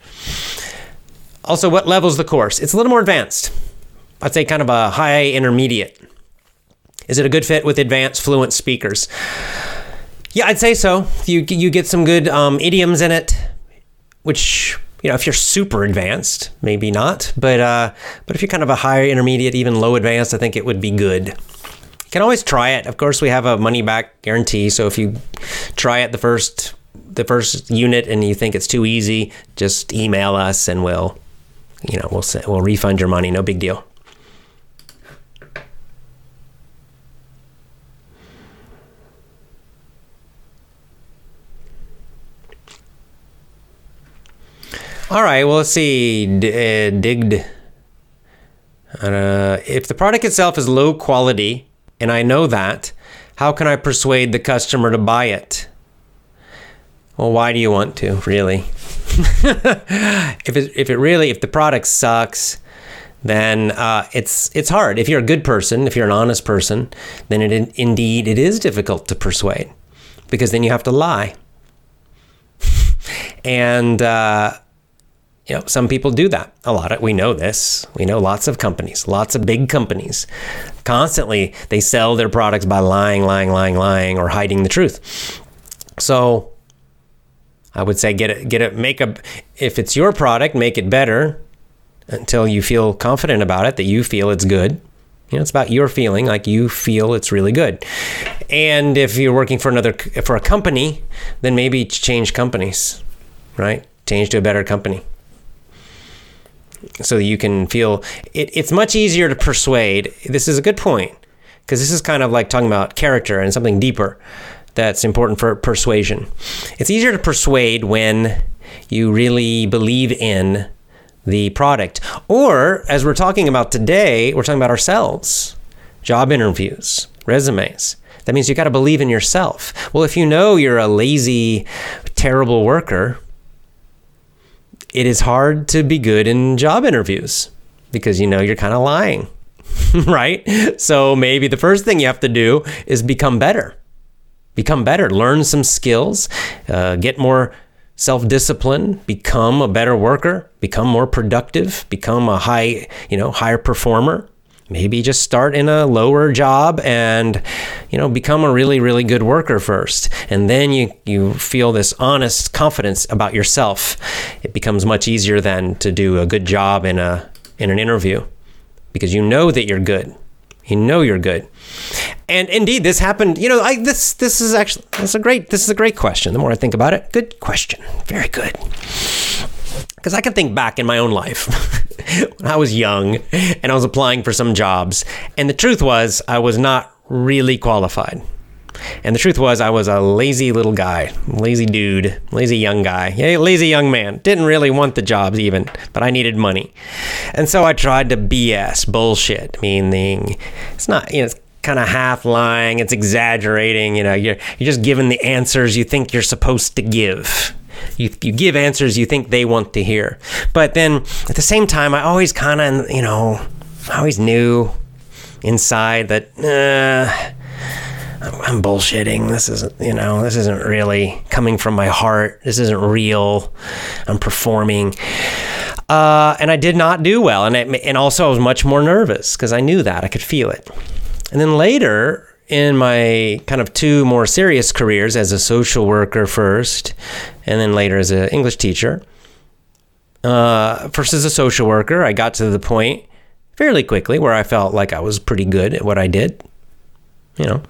Speaker 1: Also, what level's the course? It's a little more advanced. I'd say kind of a high intermediate. Is it a good fit with advanced fluent speakers? Yeah, I'd say so. You you get some good um, idioms in it, which you know if you're super advanced, maybe not. But uh, but if you're kind of a high intermediate, even low advanced, I think it would be good. You can always try it. Of course, we have a money back guarantee, so if you try it the first the first unit and you think it's too easy, just email us and we'll, you know, we'll we'll refund your money. No big deal. All right. Well, let's see. D- uh, digged. Uh, if the product itself is low quality, and I know that, how can I persuade the customer to buy it? Well, why do you want to, really? if it if it really if the product sucks, then uh, it's it's hard. If you're a good person, if you're an honest person, then it indeed it is difficult to persuade, because then you have to lie. and uh, you know, some people do that. A lot of we know this. We know lots of companies, lots of big companies, constantly they sell their products by lying, lying, lying, lying, or hiding the truth. So I would say get it, get it, make a, if it's your product, make it better until you feel confident about it, that you feel it's good. You know, it's about your feeling like you feel it's really good. And if you're working for another, for a company, then maybe change companies, right? Change to a better company. So you can feel it, it's much easier to persuade. This is a good point because this is kind of like talking about character and something deeper that's important for persuasion. It's easier to persuade when you really believe in the product. Or, as we're talking about today, we're talking about ourselves job interviews, resumes. That means you got to believe in yourself. Well, if you know you're a lazy, terrible worker, it is hard to be good in job interviews because you know you're kind of lying, right? So maybe the first thing you have to do is become better become better, learn some skills, uh, get more self discipline, become a better worker, become more productive, become a high, you know, higher performer. Maybe just start in a lower job and you know become a really really good worker first. And then you you feel this honest confidence about yourself. It becomes much easier then to do a good job in a in an interview because you know that you're good. You know you're good. And indeed this happened you know I, this this is actually this is a great this is a great question. The more i think about it good question. Very good because i can think back in my own life when I was young and I was applying for some jobs. And the truth was, I was not really qualified. And the truth was, I was a lazy little guy, lazy dude, lazy young guy, yeah, lazy young man. Didn't really want the jobs even, but I needed money. And so I tried to BS, bullshit, meaning it's not, you know, it's kind of half lying, it's exaggerating, you know, you're, you're just giving the answers you think you're supposed to give. You, you give answers you think they want to hear. But then at the same time, I always kind of, you know, I always knew inside that, uh, I'm bullshitting. This isn't, you know, this isn't really coming from my heart. This isn't real. I'm performing. Uh, and I did not do well. And, it, and also, I was much more nervous because I knew that. I could feel it. And then later, in my kind of two more serious careers as a social worker first, and then later as an English teacher. Uh, first as a social worker, I got to the point fairly quickly where I felt like I was pretty good at what I did, you know,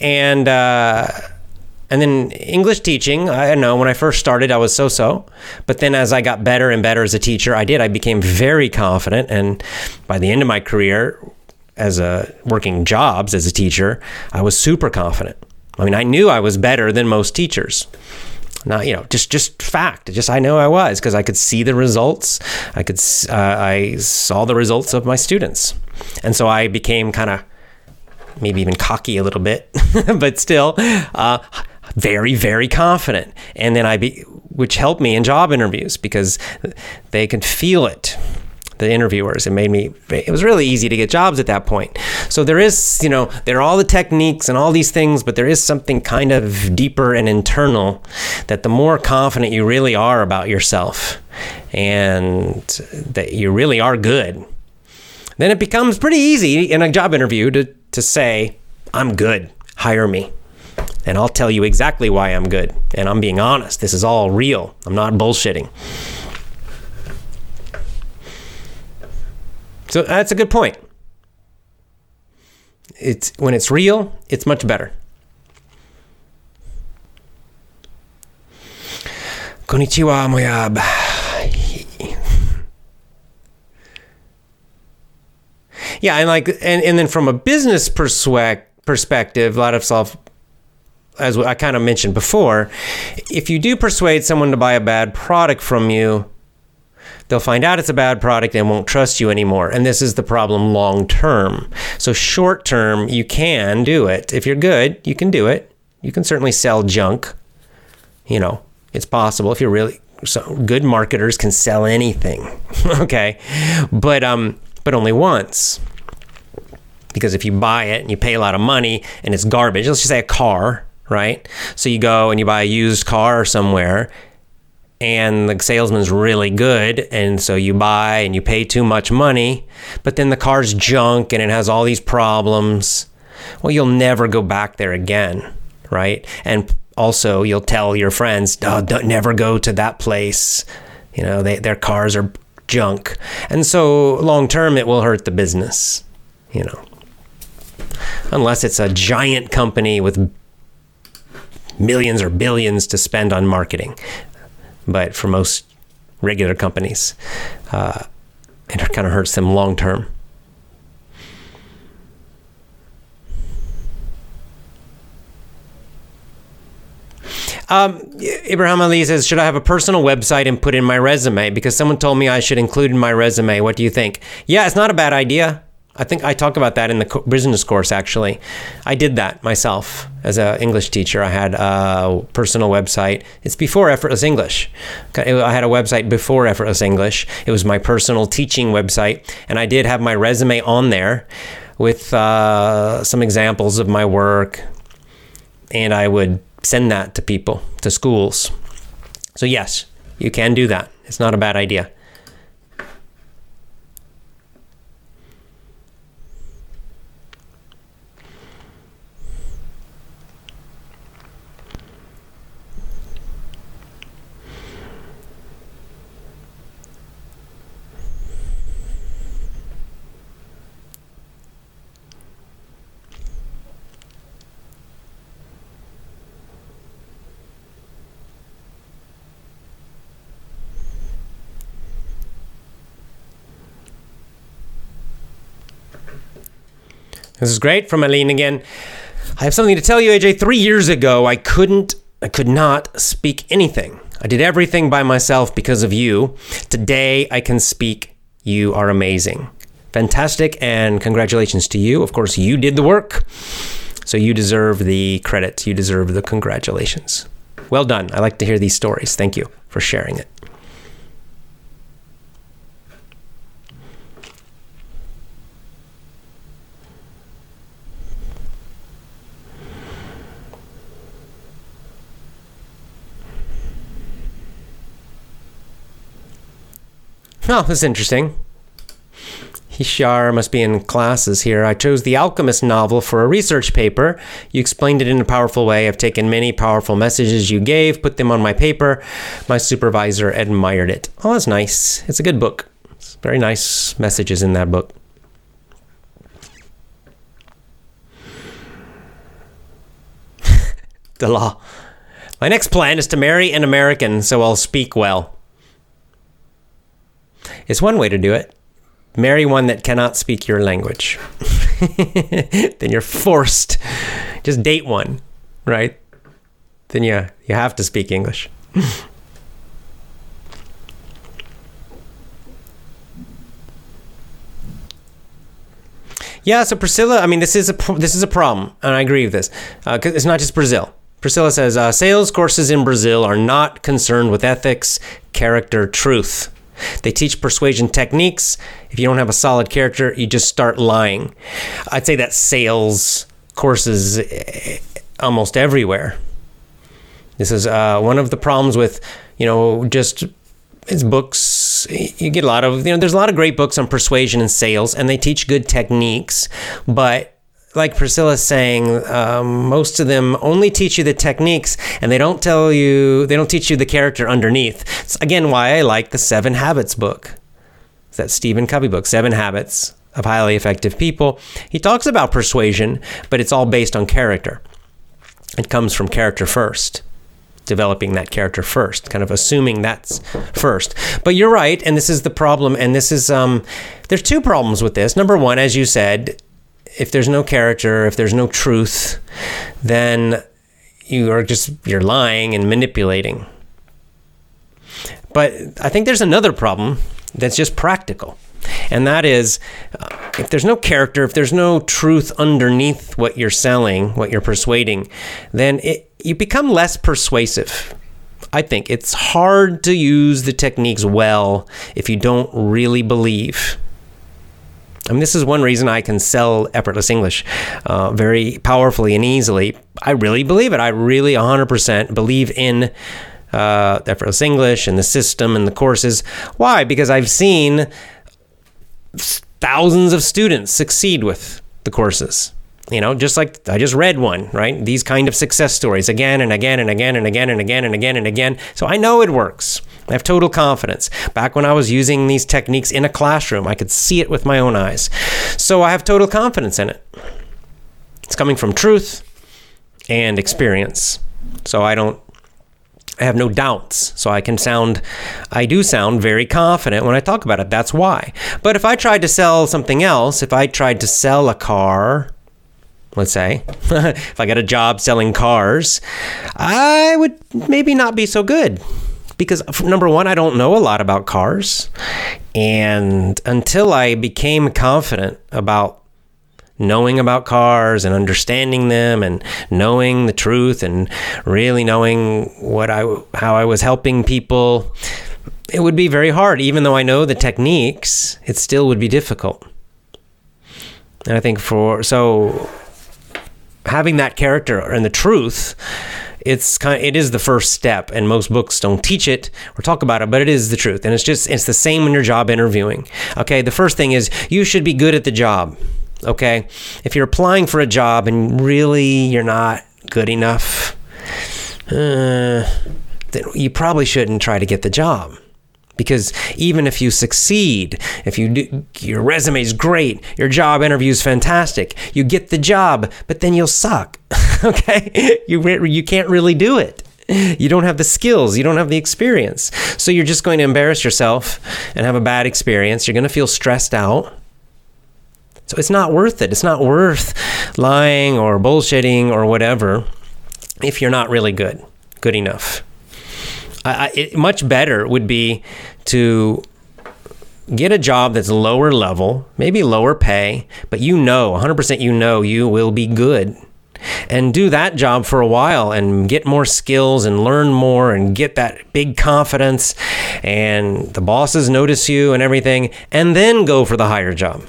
Speaker 1: and uh, and then English teaching. I don't know when I first started, I was so-so, but then as I got better and better as a teacher, I did. I became very confident, and by the end of my career, as a working jobs as a teacher, I was super confident. I mean, I knew I was better than most teachers. Not, you know, just just fact. Just I know I was because I could see the results. I could uh, I saw the results of my students, and so I became kind of maybe even cocky a little bit, but still uh, very very confident. And then I be which helped me in job interviews because they can feel it the interviewers. It made me, it was really easy to get jobs at that point. So there is, you know, there are all the techniques and all these things, but there is something kind of deeper and internal that the more confident you really are about yourself and that you really are good, then it becomes pretty easy in a job interview to, to say, I'm good, hire me. And I'll tell you exactly why I'm good. And I'm being honest. This is all real. I'm not bullshitting. So that's a good point. It's when it's real, it's much better. Konnichiwa, Moyab. Yeah, and like, and, and then from a business perspective, a lot of self, as I kind of mentioned before, if you do persuade someone to buy a bad product from you, They'll find out it's a bad product and won't trust you anymore. And this is the problem long term. So, short term, you can do it. If you're good, you can do it. You can certainly sell junk. You know, it's possible if you're really so good marketers can sell anything. okay. But um but only once. Because if you buy it and you pay a lot of money and it's garbage, let's just say a car, right? So you go and you buy a used car somewhere and the salesman's really good and so you buy and you pay too much money but then the car's junk and it has all these problems well you'll never go back there again right? And also you'll tell your friends oh, don't never go to that place. You know they, their cars are junk. And so long term it will hurt the business you know. Unless it's a giant company with millions or billions to spend on marketing but for most regular companies, uh, it kind of hurts them long term. Um, Abraham Ali says, Should I have a personal website and put in my resume? Because someone told me I should include in my resume. What do you think? Yeah, it's not a bad idea. I think I talk about that in the business course. Actually, I did that myself as an English teacher. I had a personal website. It's before Effortless English. I had a website before Effortless English. It was my personal teaching website, and I did have my resume on there with uh, some examples of my work, and I would send that to people to schools. So yes, you can do that. It's not a bad idea. This is great from Aline again. I have something to tell you, AJ. Three years ago, I couldn't, I could not speak anything. I did everything by myself because of you. Today, I can speak. You are amazing. Fantastic, and congratulations to you. Of course, you did the work, so you deserve the credit. You deserve the congratulations. Well done. I like to hear these stories. Thank you for sharing it. Oh, that's interesting. Hishar must be in classes here. I chose The Alchemist novel for a research paper. You explained it in a powerful way. I've taken many powerful messages you gave, put them on my paper. My supervisor admired it. Oh, that's nice. It's a good book. It's very nice messages in that book. the law. My next plan is to marry an American so I'll speak well. It's one way to do it. Marry one that cannot speak your language. then you're forced. Just date one, right? Then you you have to speak English. yeah, so Priscilla, I mean, this is a this is a problem, and I agree with this uh, it's not just Brazil. Priscilla says uh, sales courses in Brazil are not concerned with ethics, character, truth. They teach persuasion techniques. If you don't have a solid character, you just start lying. I'd say that sales courses eh, almost everywhere. This is uh, one of the problems with, you know, just it's books. You get a lot of, you know, there's a lot of great books on persuasion and sales, and they teach good techniques, but like Priscilla's saying, um, most of them only teach you the techniques and they don't tell you, they don't teach you the character underneath. It's again why I like the Seven Habits book. It's that Stephen Covey book, Seven Habits of Highly Effective People. He talks about persuasion, but it's all based on character. It comes from character first developing that character first, kind of assuming that's first. But you're right, and this is the problem. And this is um, there's two problems with this. Number one, as you said, if there's no character, if there's no truth, then you are just you're lying and manipulating. But I think there's another problem that's just practical. And that is uh, if there's no character, if there's no truth underneath what you're selling, what you're persuading, then it, you become less persuasive. I think it's hard to use the techniques well if you don't really believe. I mean, this is one reason I can sell effortless English uh, very powerfully and easily. I really believe it. I really 100% believe in uh, effortless English and the system and the courses. Why? Because I've seen thousands of students succeed with the courses. You know, just like I just read one, right? These kind of success stories again and again and again and again and again and again and again. So I know it works. I have total confidence. Back when I was using these techniques in a classroom, I could see it with my own eyes. So I have total confidence in it. It's coming from truth and experience. So I don't I have no doubts. So I can sound, I do sound very confident when I talk about it. That's why. But if I tried to sell something else, if I tried to sell a car, let's say, if I got a job selling cars, I would maybe not be so good. Because number one, I don't know a lot about cars. And until I became confident about knowing about cars and understanding them and knowing the truth and really knowing what I how I was helping people it would be very hard. Even though I know the techniques it still would be difficult. And I think for so having that character and the truth it's kind of, it is the first step and most books don't teach it or talk about it but it is the truth and it's just it's the same when you're job interviewing. Okay the first thing is you should be good at the job okay? If you're applying for a job and really you're not good enough uh, then you probably shouldn't try to get the job because even if you succeed if you do your resume is great your job interview is fantastic you get the job but then you'll suck okay? You you can't really do it. You don't have the skills you don't have the experience. So you're just going to embarrass yourself and have a bad experience. You're going to feel stressed out. So it's not worth it. It's not worth lying or bullshitting or whatever if you're not really good, good enough. I, I, it, much better would be to get a job that's lower level, maybe lower pay, but you know, 100% you know you will be good. And do that job for a while and get more skills and learn more and get that big confidence and the bosses notice you and everything, and then go for the higher job.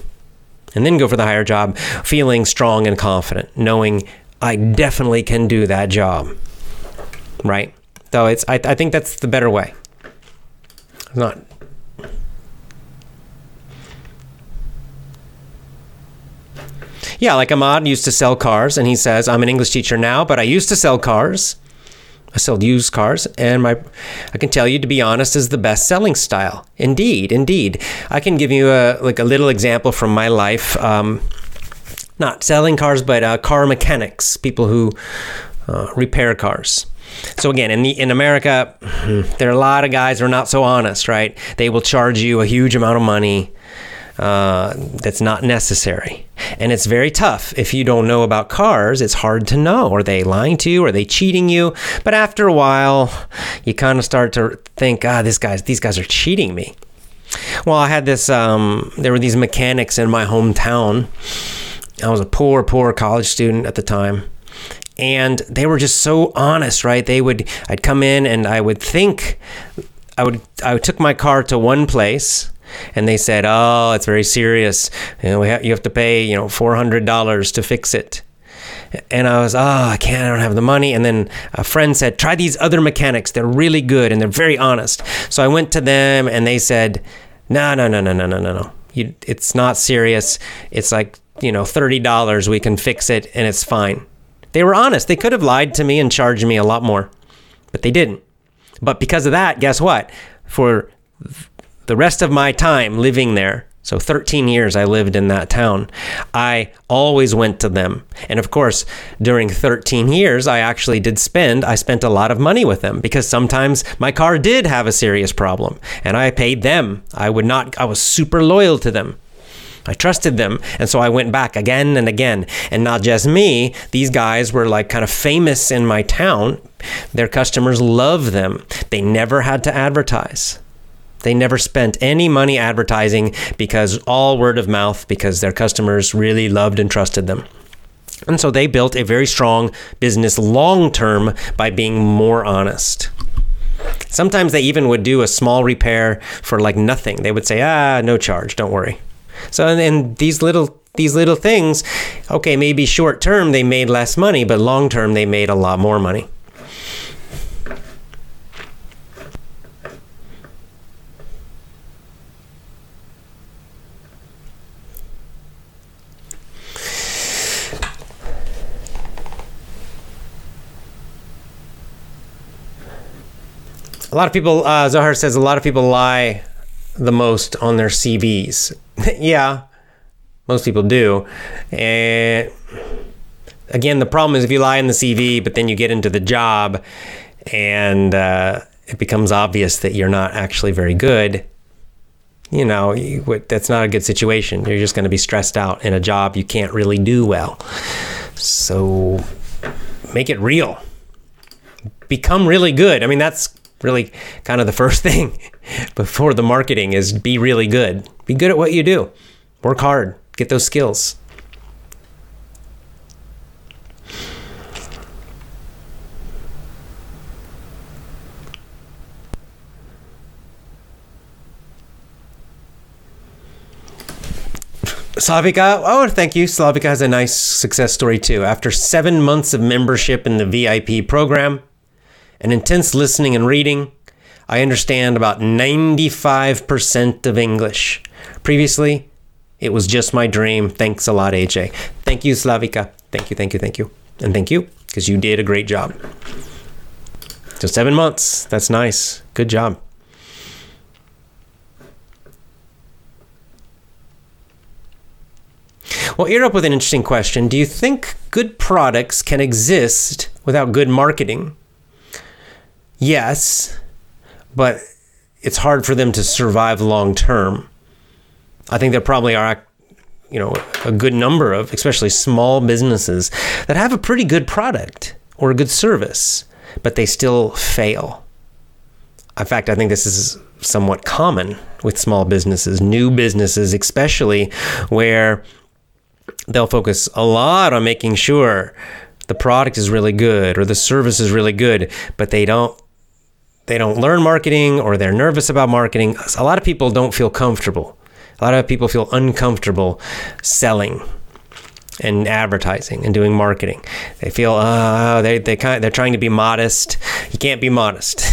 Speaker 1: And then go for the higher job feeling strong and confident, knowing I definitely can do that job. Right? So it's I, I think that's the better way. It's not Yeah, like Ahmad used to sell cars, and he says, I'm an English teacher now, but I used to sell cars. I sold used cars, and my, I can tell you, to be honest, is the best selling style. Indeed, indeed. I can give you a like a little example from my life. Um, not selling cars, but uh, car mechanics, people who uh, repair cars. So again, in the in America, there are a lot of guys who are not so honest, right? They will charge you a huge amount of money uh, that's not necessary. And it's very tough. If you don't know about cars, it's hard to know. Are they lying to you? Are they cheating you? But after a while, you kind of start to think, ah, this guys, these guys are cheating me. Well, I had this, um, there were these mechanics in my hometown. I was a poor, poor college student at the time. And they were just so honest, right? They would, I'd come in and I would think, I would, I took my car to one place and they said, "Oh, it's very serious. You know, ha- you have to pay, you know, four hundred dollars to fix it." And I was, "Oh, I can't. I don't have the money." And then a friend said, "Try these other mechanics. They're really good and they're very honest." So I went to them, and they said, "No, no, no, no, no, no, no, no. You, it's not serious. It's like you know, thirty dollars. We can fix it, and it's fine." They were honest. They could have lied to me and charged me a lot more, but they didn't. But because of that, guess what? For the rest of my time living there, so 13 years I lived in that town, I always went to them. And of course, during 13 years, I actually did spend, I spent a lot of money with them because sometimes my car did have a serious problem and I paid them. I would not, I was super loyal to them. I trusted them. And so I went back again and again. And not just me, these guys were like kind of famous in my town. Their customers loved them. They never had to advertise. They never spent any money advertising because all word of mouth because their customers really loved and trusted them. And so they built a very strong business long term by being more honest. Sometimes they even would do a small repair for like nothing. They would say, "Ah, no charge, don't worry." So and, and these little these little things, okay, maybe short term they made less money, but long term they made a lot more money. A lot of people, uh, Zohar says, a lot of people lie the most on their CVs. yeah, most people do. And again, the problem is if you lie in the CV, but then you get into the job and uh, it becomes obvious that you're not actually very good. You know, you, that's not a good situation. You're just going to be stressed out in a job you can't really do well. So make it real. Become really good. I mean, that's really kind of the first thing before the marketing is be really good. Be good at what you do. Work hard. Get those skills. Slavika, oh, thank you. Slavika has a nice success story too. After seven months of membership in the VIP program, and intense listening and reading, I understand about 95% of English. Previously, it was just my dream. Thanks a lot, AJ. Thank you, Slavika. Thank you, thank you, thank you. And thank you, because you did a great job. So, seven months. That's nice. Good job. Well, you're up with an interesting question. Do you think good products can exist without good marketing? Yes, but it's hard for them to survive long term. I think there probably are you know a good number of especially small businesses that have a pretty good product or a good service but they still fail in fact i think this is somewhat common with small businesses new businesses especially where they'll focus a lot on making sure the product is really good or the service is really good but they don't they don't learn marketing or they're nervous about marketing a lot of people don't feel comfortable a lot of people feel uncomfortable selling and advertising and doing marketing. They feel uh, they they kind of, they're trying to be modest. You can't be modest,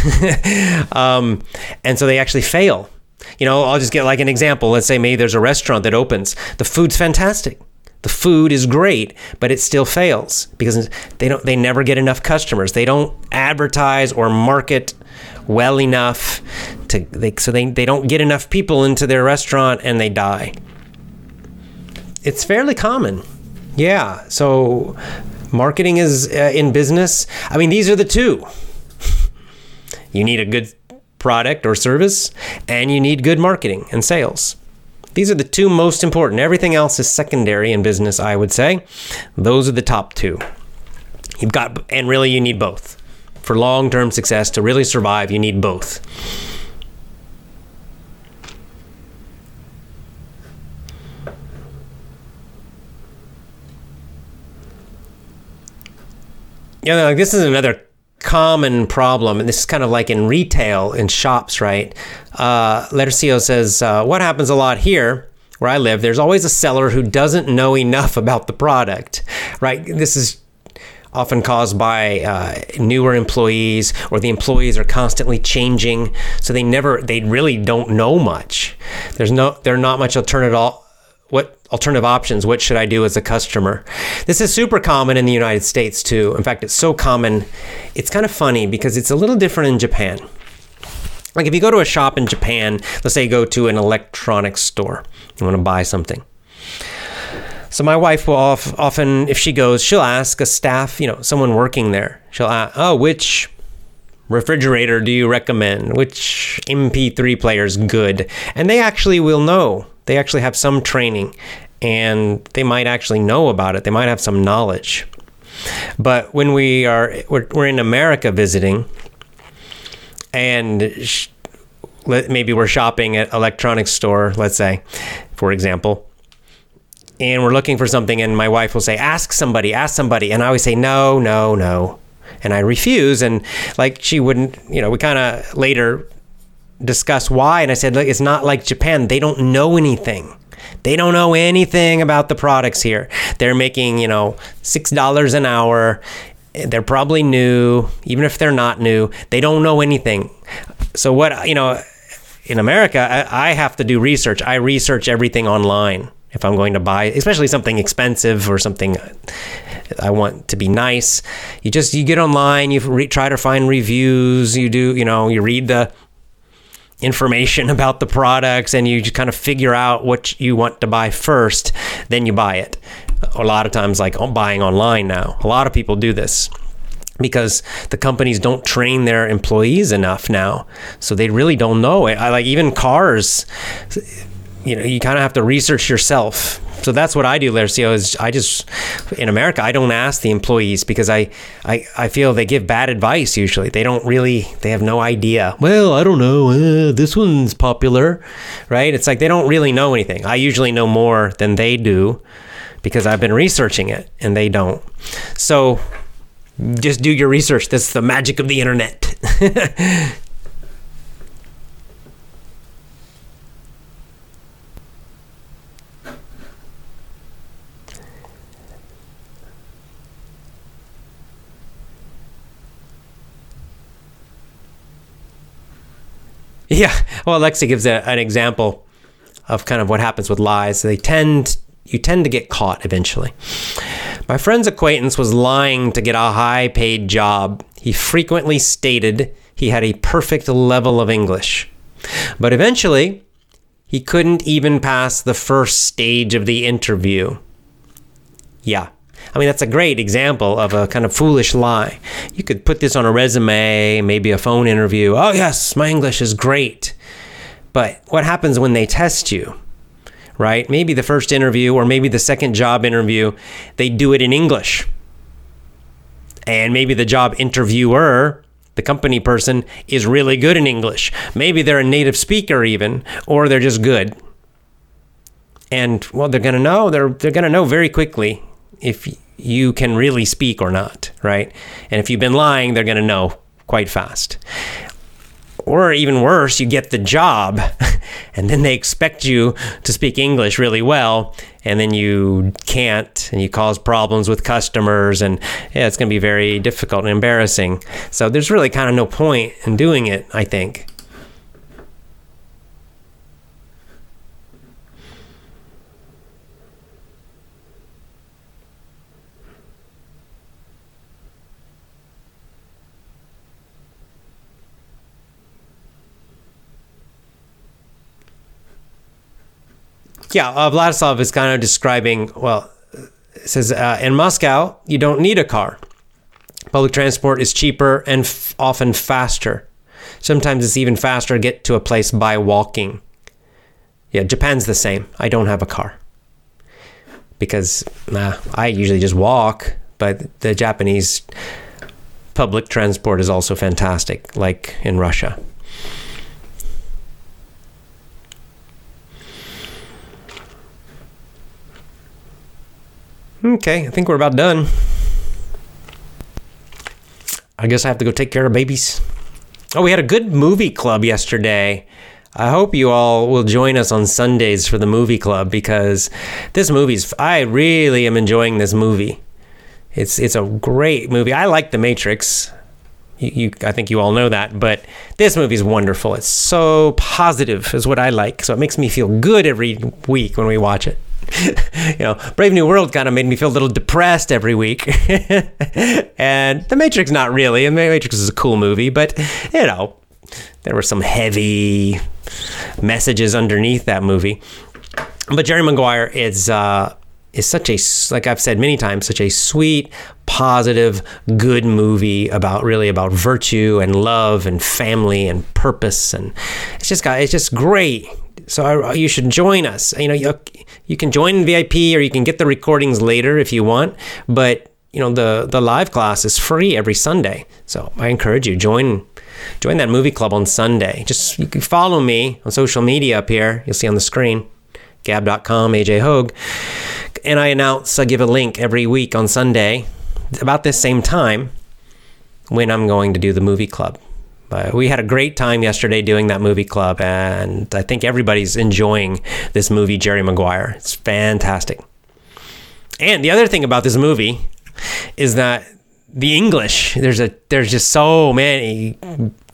Speaker 1: um, and so they actually fail. You know, I'll just get like an example. Let's say maybe there's a restaurant that opens. The food's fantastic. The food is great, but it still fails because they don't they never get enough customers. They don't advertise or market well enough to they, so they, they don't get enough people into their restaurant and they die. It's fairly common. Yeah. So marketing is uh, in business. I mean, these are the two. you need a good product or service, and you need good marketing and sales. These are the two most important. Everything else is secondary in business, I would say. Those are the top two. You've got, and really, you need both. For long term success, to really survive, you need both. Yeah, like this is another common problem, and this is kind of like in retail in shops, right? Uh, Lercio says, uh, What happens a lot here where I live, there's always a seller who doesn't know enough about the product, right? This is often caused by uh, newer employees or the employees are constantly changing so they never they really don't know much. There's no there's not much alternative what alternative options. What should i do as a customer? This is super common in the united states too. In fact it's so common it's kind of funny because it's a little different in japan. Like if you go to a shop in japan let's say you go to an electronics store you want to buy something so my wife will often, if she goes, she'll ask a staff, you know, someone working there. She'll ask, "Oh, which refrigerator do you recommend? Which MP3 player is good?" And they actually will know. They actually have some training, and they might actually know about it. They might have some knowledge. But when we are we're, we're in America visiting, and sh- maybe we're shopping at electronics store, let's say, for example and we're looking for something and my wife will say ask somebody ask somebody. And i always say no no no. And i refuse and like she wouldn't you know we kind of later discuss why and i said look it's not like japan. They don't know anything. They don't know anything about the products here. They're making you know six dollars an hour. They're probably new even if they're not new. They don't know anything. So what you know in america I, I have to do research. I research everything online if I'm going to buy, especially something expensive or something I want to be nice. You just you get online, you re- try to find reviews, you do, you know, you read the information about the products and you just kind of figure out what you want to buy first, then you buy it. A lot of times like I'm buying online now. A lot of people do this because the companies don't train their employees enough now. So they really don't know it. I like even cars you know you kind of have to research yourself. So that's what i do lercio is i just in america i don't ask the employees because I, I i feel they give bad advice usually. They don't really they have no idea. Well i don't know uh, this one's popular right? It's like they don't really know anything. I usually know more than they do because i've been researching it and they don't. So just do your research. That's the magic of the internet Yeah. Well, Alexi gives a, an example of kind of what happens with lies. They tend you tend to get caught eventually. My friend's acquaintance was lying to get a high paid job. He frequently stated he had a perfect level of English. But eventually, he couldn't even pass the first stage of the interview. Yeah, I mean, that's a great example of a kind of foolish lie. You could put this on a resume, maybe a phone interview. Oh, yes, my English is great. But what happens when they test you? right? Maybe the first interview or maybe the second job interview, they do it in English. And maybe the job interviewer, the company person, is really good in English. Maybe they're a native speaker, even, or they're just good. And well, they're gonna know. They're they're gonna know very quickly if you can really speak or not, right? And if you've been lying, they're gonna know quite fast. Or even worse, you get the job and then they expect you to speak English really well and then you can't and you cause problems with customers and yeah, it's going to be very difficult and embarrassing. So there's really kind of no point in doing it, I think. Yeah, uh, Vladislav is kind of describing, well, says, uh, in Moscow, you don't need a car. Public transport is cheaper and f- often faster. Sometimes it's even faster to get to a place by walking. Yeah, Japan's the same. I don't have a car because uh, I usually just walk, but the Japanese public transport is also fantastic, like in Russia. Okay, I think we're about done. I guess I have to go take care of babies. Oh, we had a good movie club yesterday. I hope you all will join us on Sundays for the movie club because this movie's I really am enjoying this movie. It's it's a great movie. I like The Matrix. You, you I think you all know that, but this movie is wonderful. It's so positive is what I like. So it makes me feel good every week when we watch it. you know, Brave New World kind of made me feel a little depressed every week. and The Matrix, not really. And The Matrix is a cool movie, but, you know, there were some heavy messages underneath that movie. But Jerry Maguire is, uh, is such a, like I've said many times, such a sweet, positive, good movie about really about virtue and love and family and purpose. And it's just got, it's just great so I, uh, you should join us. You know, you, you can join VIP or you can get the recordings later if you want, but you know the the live class is free every Sunday. So I encourage you join join that movie club on Sunday. Just you can follow me on social media up here. You'll see on the screen, gab.com, AJ Hoge. And I announce, I give a link every week on Sunday about this same time when I'm going to do the movie club. But we had a great time yesterday doing that movie club, and I think everybody's enjoying this movie, Jerry Maguire. It's fantastic. And the other thing about this movie is that the English, there's a there's just so many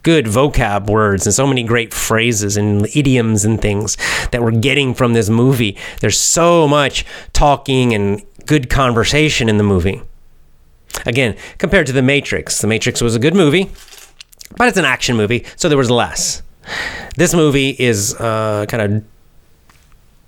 Speaker 1: good vocab words and so many great phrases and idioms and things that we're getting from this movie. There's so much talking and good conversation in the movie. Again, compared to The Matrix, The Matrix was a good movie but it's an action movie, so there was less. This movie is uh, kind of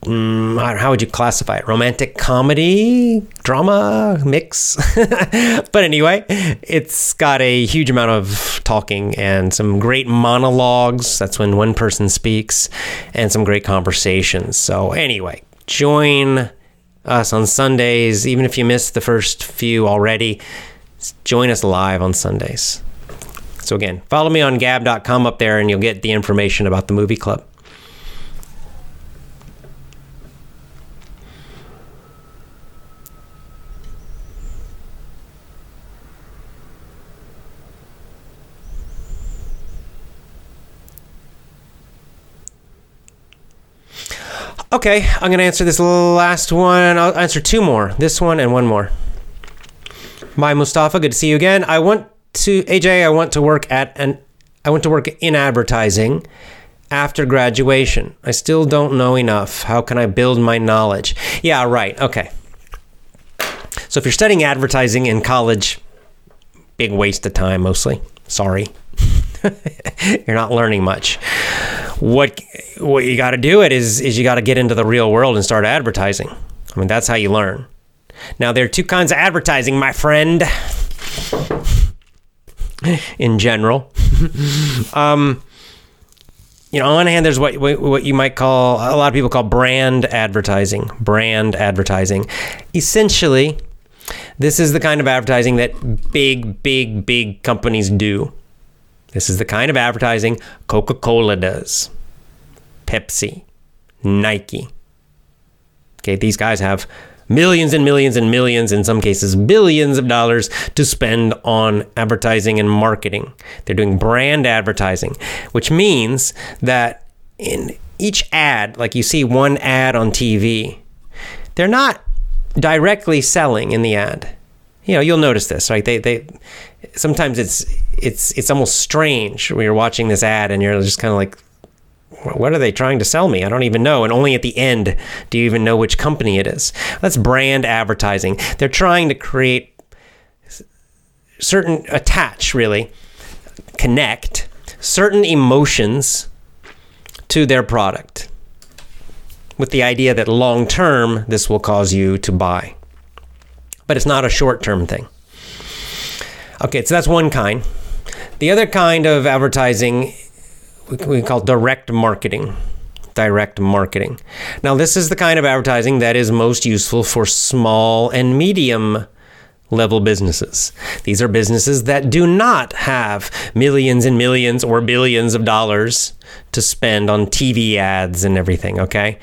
Speaker 1: Mm, how would you classify it? Romantic comedy, drama mix. but anyway, it's got a huge amount of talking and some great monologues. That's when one person speaks, and some great conversations. So, anyway, join us on Sundays. Even if you missed the first few already, join us live on Sundays. So again, follow me on gab.com up there and you'll get the information about the movie club. Okay, I'm going to answer this last one. I'll answer two more. This one and one more. My Mustafa. Good to see you again. I want to AJ, I want to work at an I went to work in advertising after graduation. I still don't know enough. How can I build my knowledge? Yeah, right. Okay. So if you're studying advertising in college, big waste of time mostly. Sorry. you're not learning much. What what you got to do it is is you got to get into the real world and start advertising. I mean, that's how you learn. Now there are two kinds of advertising, my friend in general. um, you know, on one hand, there's what what you might call a lot of people call brand advertising. Brand advertising, essentially, this is the kind of advertising that big, big, big companies do. This is the kind of advertising Coca Cola does, Pepsi, Nike. Okay, these guys have millions and millions and millions, in some cases, billions of dollars to spend on advertising and marketing. They're doing brand advertising, which means that in each ad, like you see one ad on TV, they're not directly selling in the ad. You know, you'll notice this, right? They they sometimes it's it's it's almost strange when you're watching this ad and you're just kind of like what are they trying to sell me? I don't even know. And only at the end do you even know which company it is. That's brand advertising. They're trying to create certain, attach really, connect certain emotions to their product with the idea that long term this will cause you to buy. But it's not a short term thing. Okay, so that's one kind. The other kind of advertising we call direct marketing. Direct marketing. Now, this is the kind of advertising that is most useful for small and medium level businesses. These are businesses that do not have millions and millions or billions of dollars to spend on TV ads and everything, okay?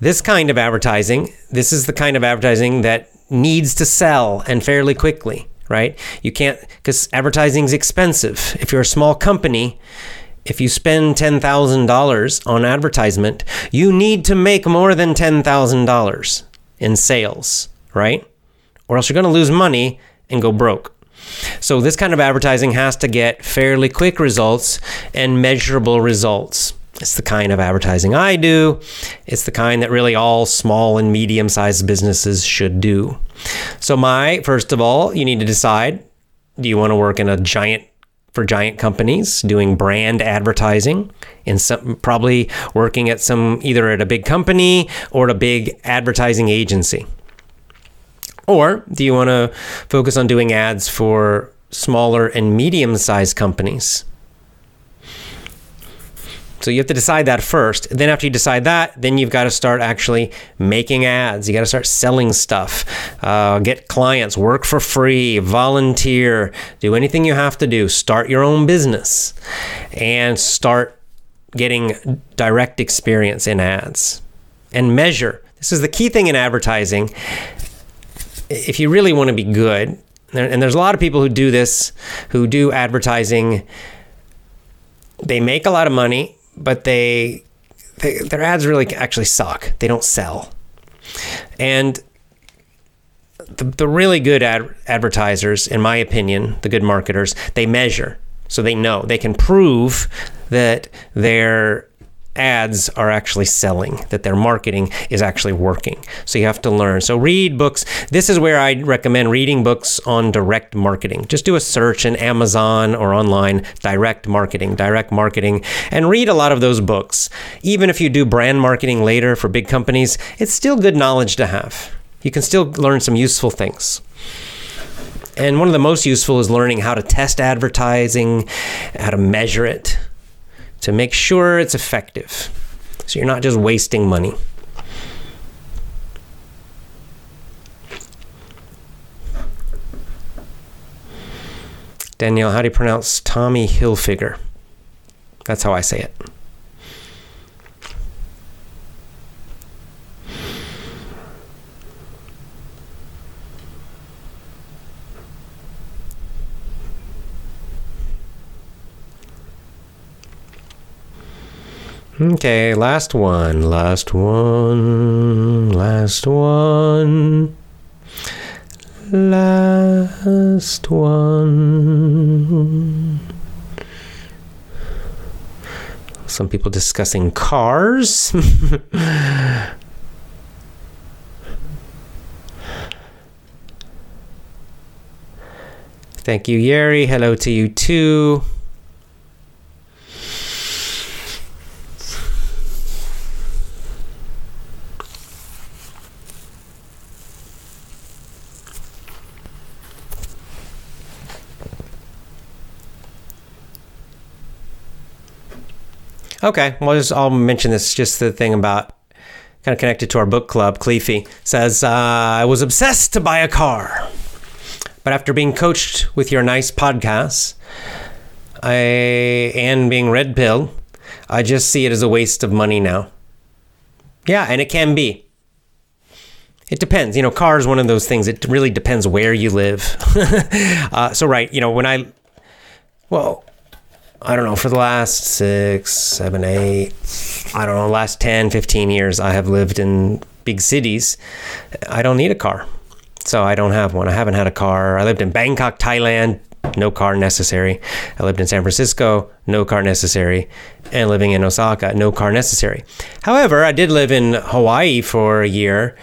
Speaker 1: This kind of advertising, this is the kind of advertising that needs to sell and fairly quickly, right? You can't, because advertising is expensive. If you're a small company, if you spend $10,000 on advertisement, you need to make more than $10,000 in sales, right? Or else you're going to lose money and go broke. So, this kind of advertising has to get fairly quick results and measurable results. It's the kind of advertising I do. It's the kind that really all small and medium sized businesses should do. So, my first of all, you need to decide do you want to work in a giant for giant companies doing brand advertising and some probably working at some either at a big company or at a big advertising agency. Or do you want to focus on doing ads for smaller and medium sized companies? So you have to decide that first. Then after you decide that, then you've got to start actually making ads. You got to start selling stuff, uh, get clients, work for free, volunteer, do anything you have to do. Start your own business, and start getting direct experience in ads and measure. This is the key thing in advertising. If you really want to be good, and there's a lot of people who do this, who do advertising. They make a lot of money but they, they their ads really actually suck. They don't sell. And the, the really good ad, advertisers, in my opinion, the good marketers, they measure. So they know, they can prove that their ads are actually selling, that their marketing is actually working. So you have to learn. So read books. This is where I recommend reading books on direct marketing. Just do a search in Amazon or online, direct marketing, direct marketing, and read a lot of those books. Even if you do brand marketing later for big companies, it's still good knowledge to have. You can still learn some useful things. And one of the most useful is learning how to test advertising, how to measure it, to make sure it's effective. So you're not just wasting money. Danielle, how do you pronounce Tommy Hilfiger? That's how I say it. Okay, last one, last one, last one, last one. Some people discussing cars. Thank you, Yeri. Hello to you too. Okay, well, just, I'll mention this. Just the thing about kind of connected to our book club. Cleefy says, uh, I was obsessed to buy a car. But after being coached with your nice podcasts I, and being red pill, I just see it as a waste of money now. Yeah, and it can be. It depends. You know, car is one of those things. It really depends where you live. uh, so, right, you know, when I, well, I don't know, for the last six, seven, eight, I don't know, last 10, 15 years, I have lived in big cities. I don't need a car. So I don't have one. I haven't had a car. I lived in Bangkok, Thailand, no car necessary. I lived in San Francisco, no car necessary. And living in Osaka, no car necessary. However, I did live in Hawaii for a year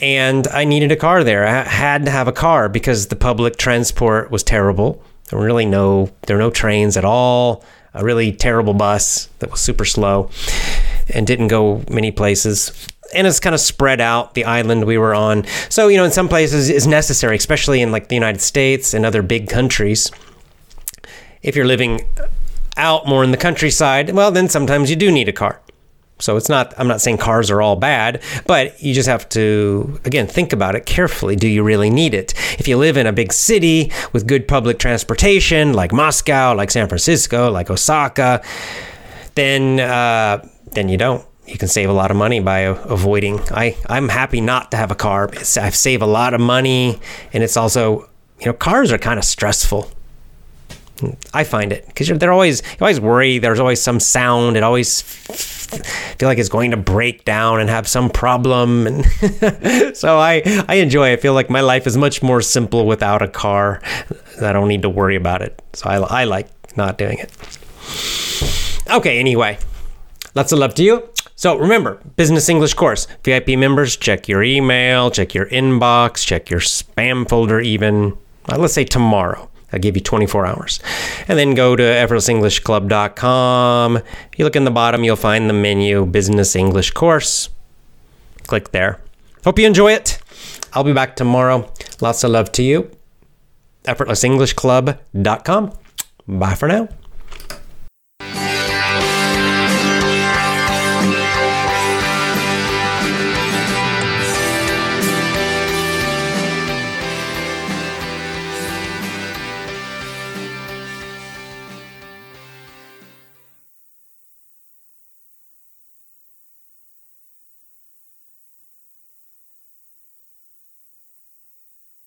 Speaker 1: and I needed a car there. I had to have a car because the public transport was terrible. There were really no there were no trains at all. A really terrible bus that was super slow and didn't go many places. And it's kind of spread out the island we were on. So, you know, in some places is necessary, especially in like the United States and other big countries. If you're living out more in the countryside, well, then sometimes you do need a car. So it's not, I'm not saying cars are all bad, but you just have to, again, think about it carefully. Do you really need it? If you live in a big city with good public transportation, like Moscow, like San Francisco, like Osaka, then, uh, then you don't. You can save a lot of money by avoiding. I, I'm happy not to have a car. I save a lot of money, and it's also, you know, cars are kind of stressful. I find it because they're always you always worry. There's always some sound. It always feel like it's going to break down and have some problem. And so I I enjoy. I feel like my life is much more simple without a car. I don't need to worry about it. So I I like not doing it. Okay. Anyway, lots of love to you. So remember, business English course. VIP members, check your email, check your inbox, check your spam folder. Even uh, let's say tomorrow. I'll give you 24 hours. And then go to effortlessenglishclub.com. You look in the bottom, you'll find the menu Business English Course. Click there. Hope you enjoy it. I'll be back tomorrow. Lots of love to you. EffortlessEnglishClub.com. Bye for now.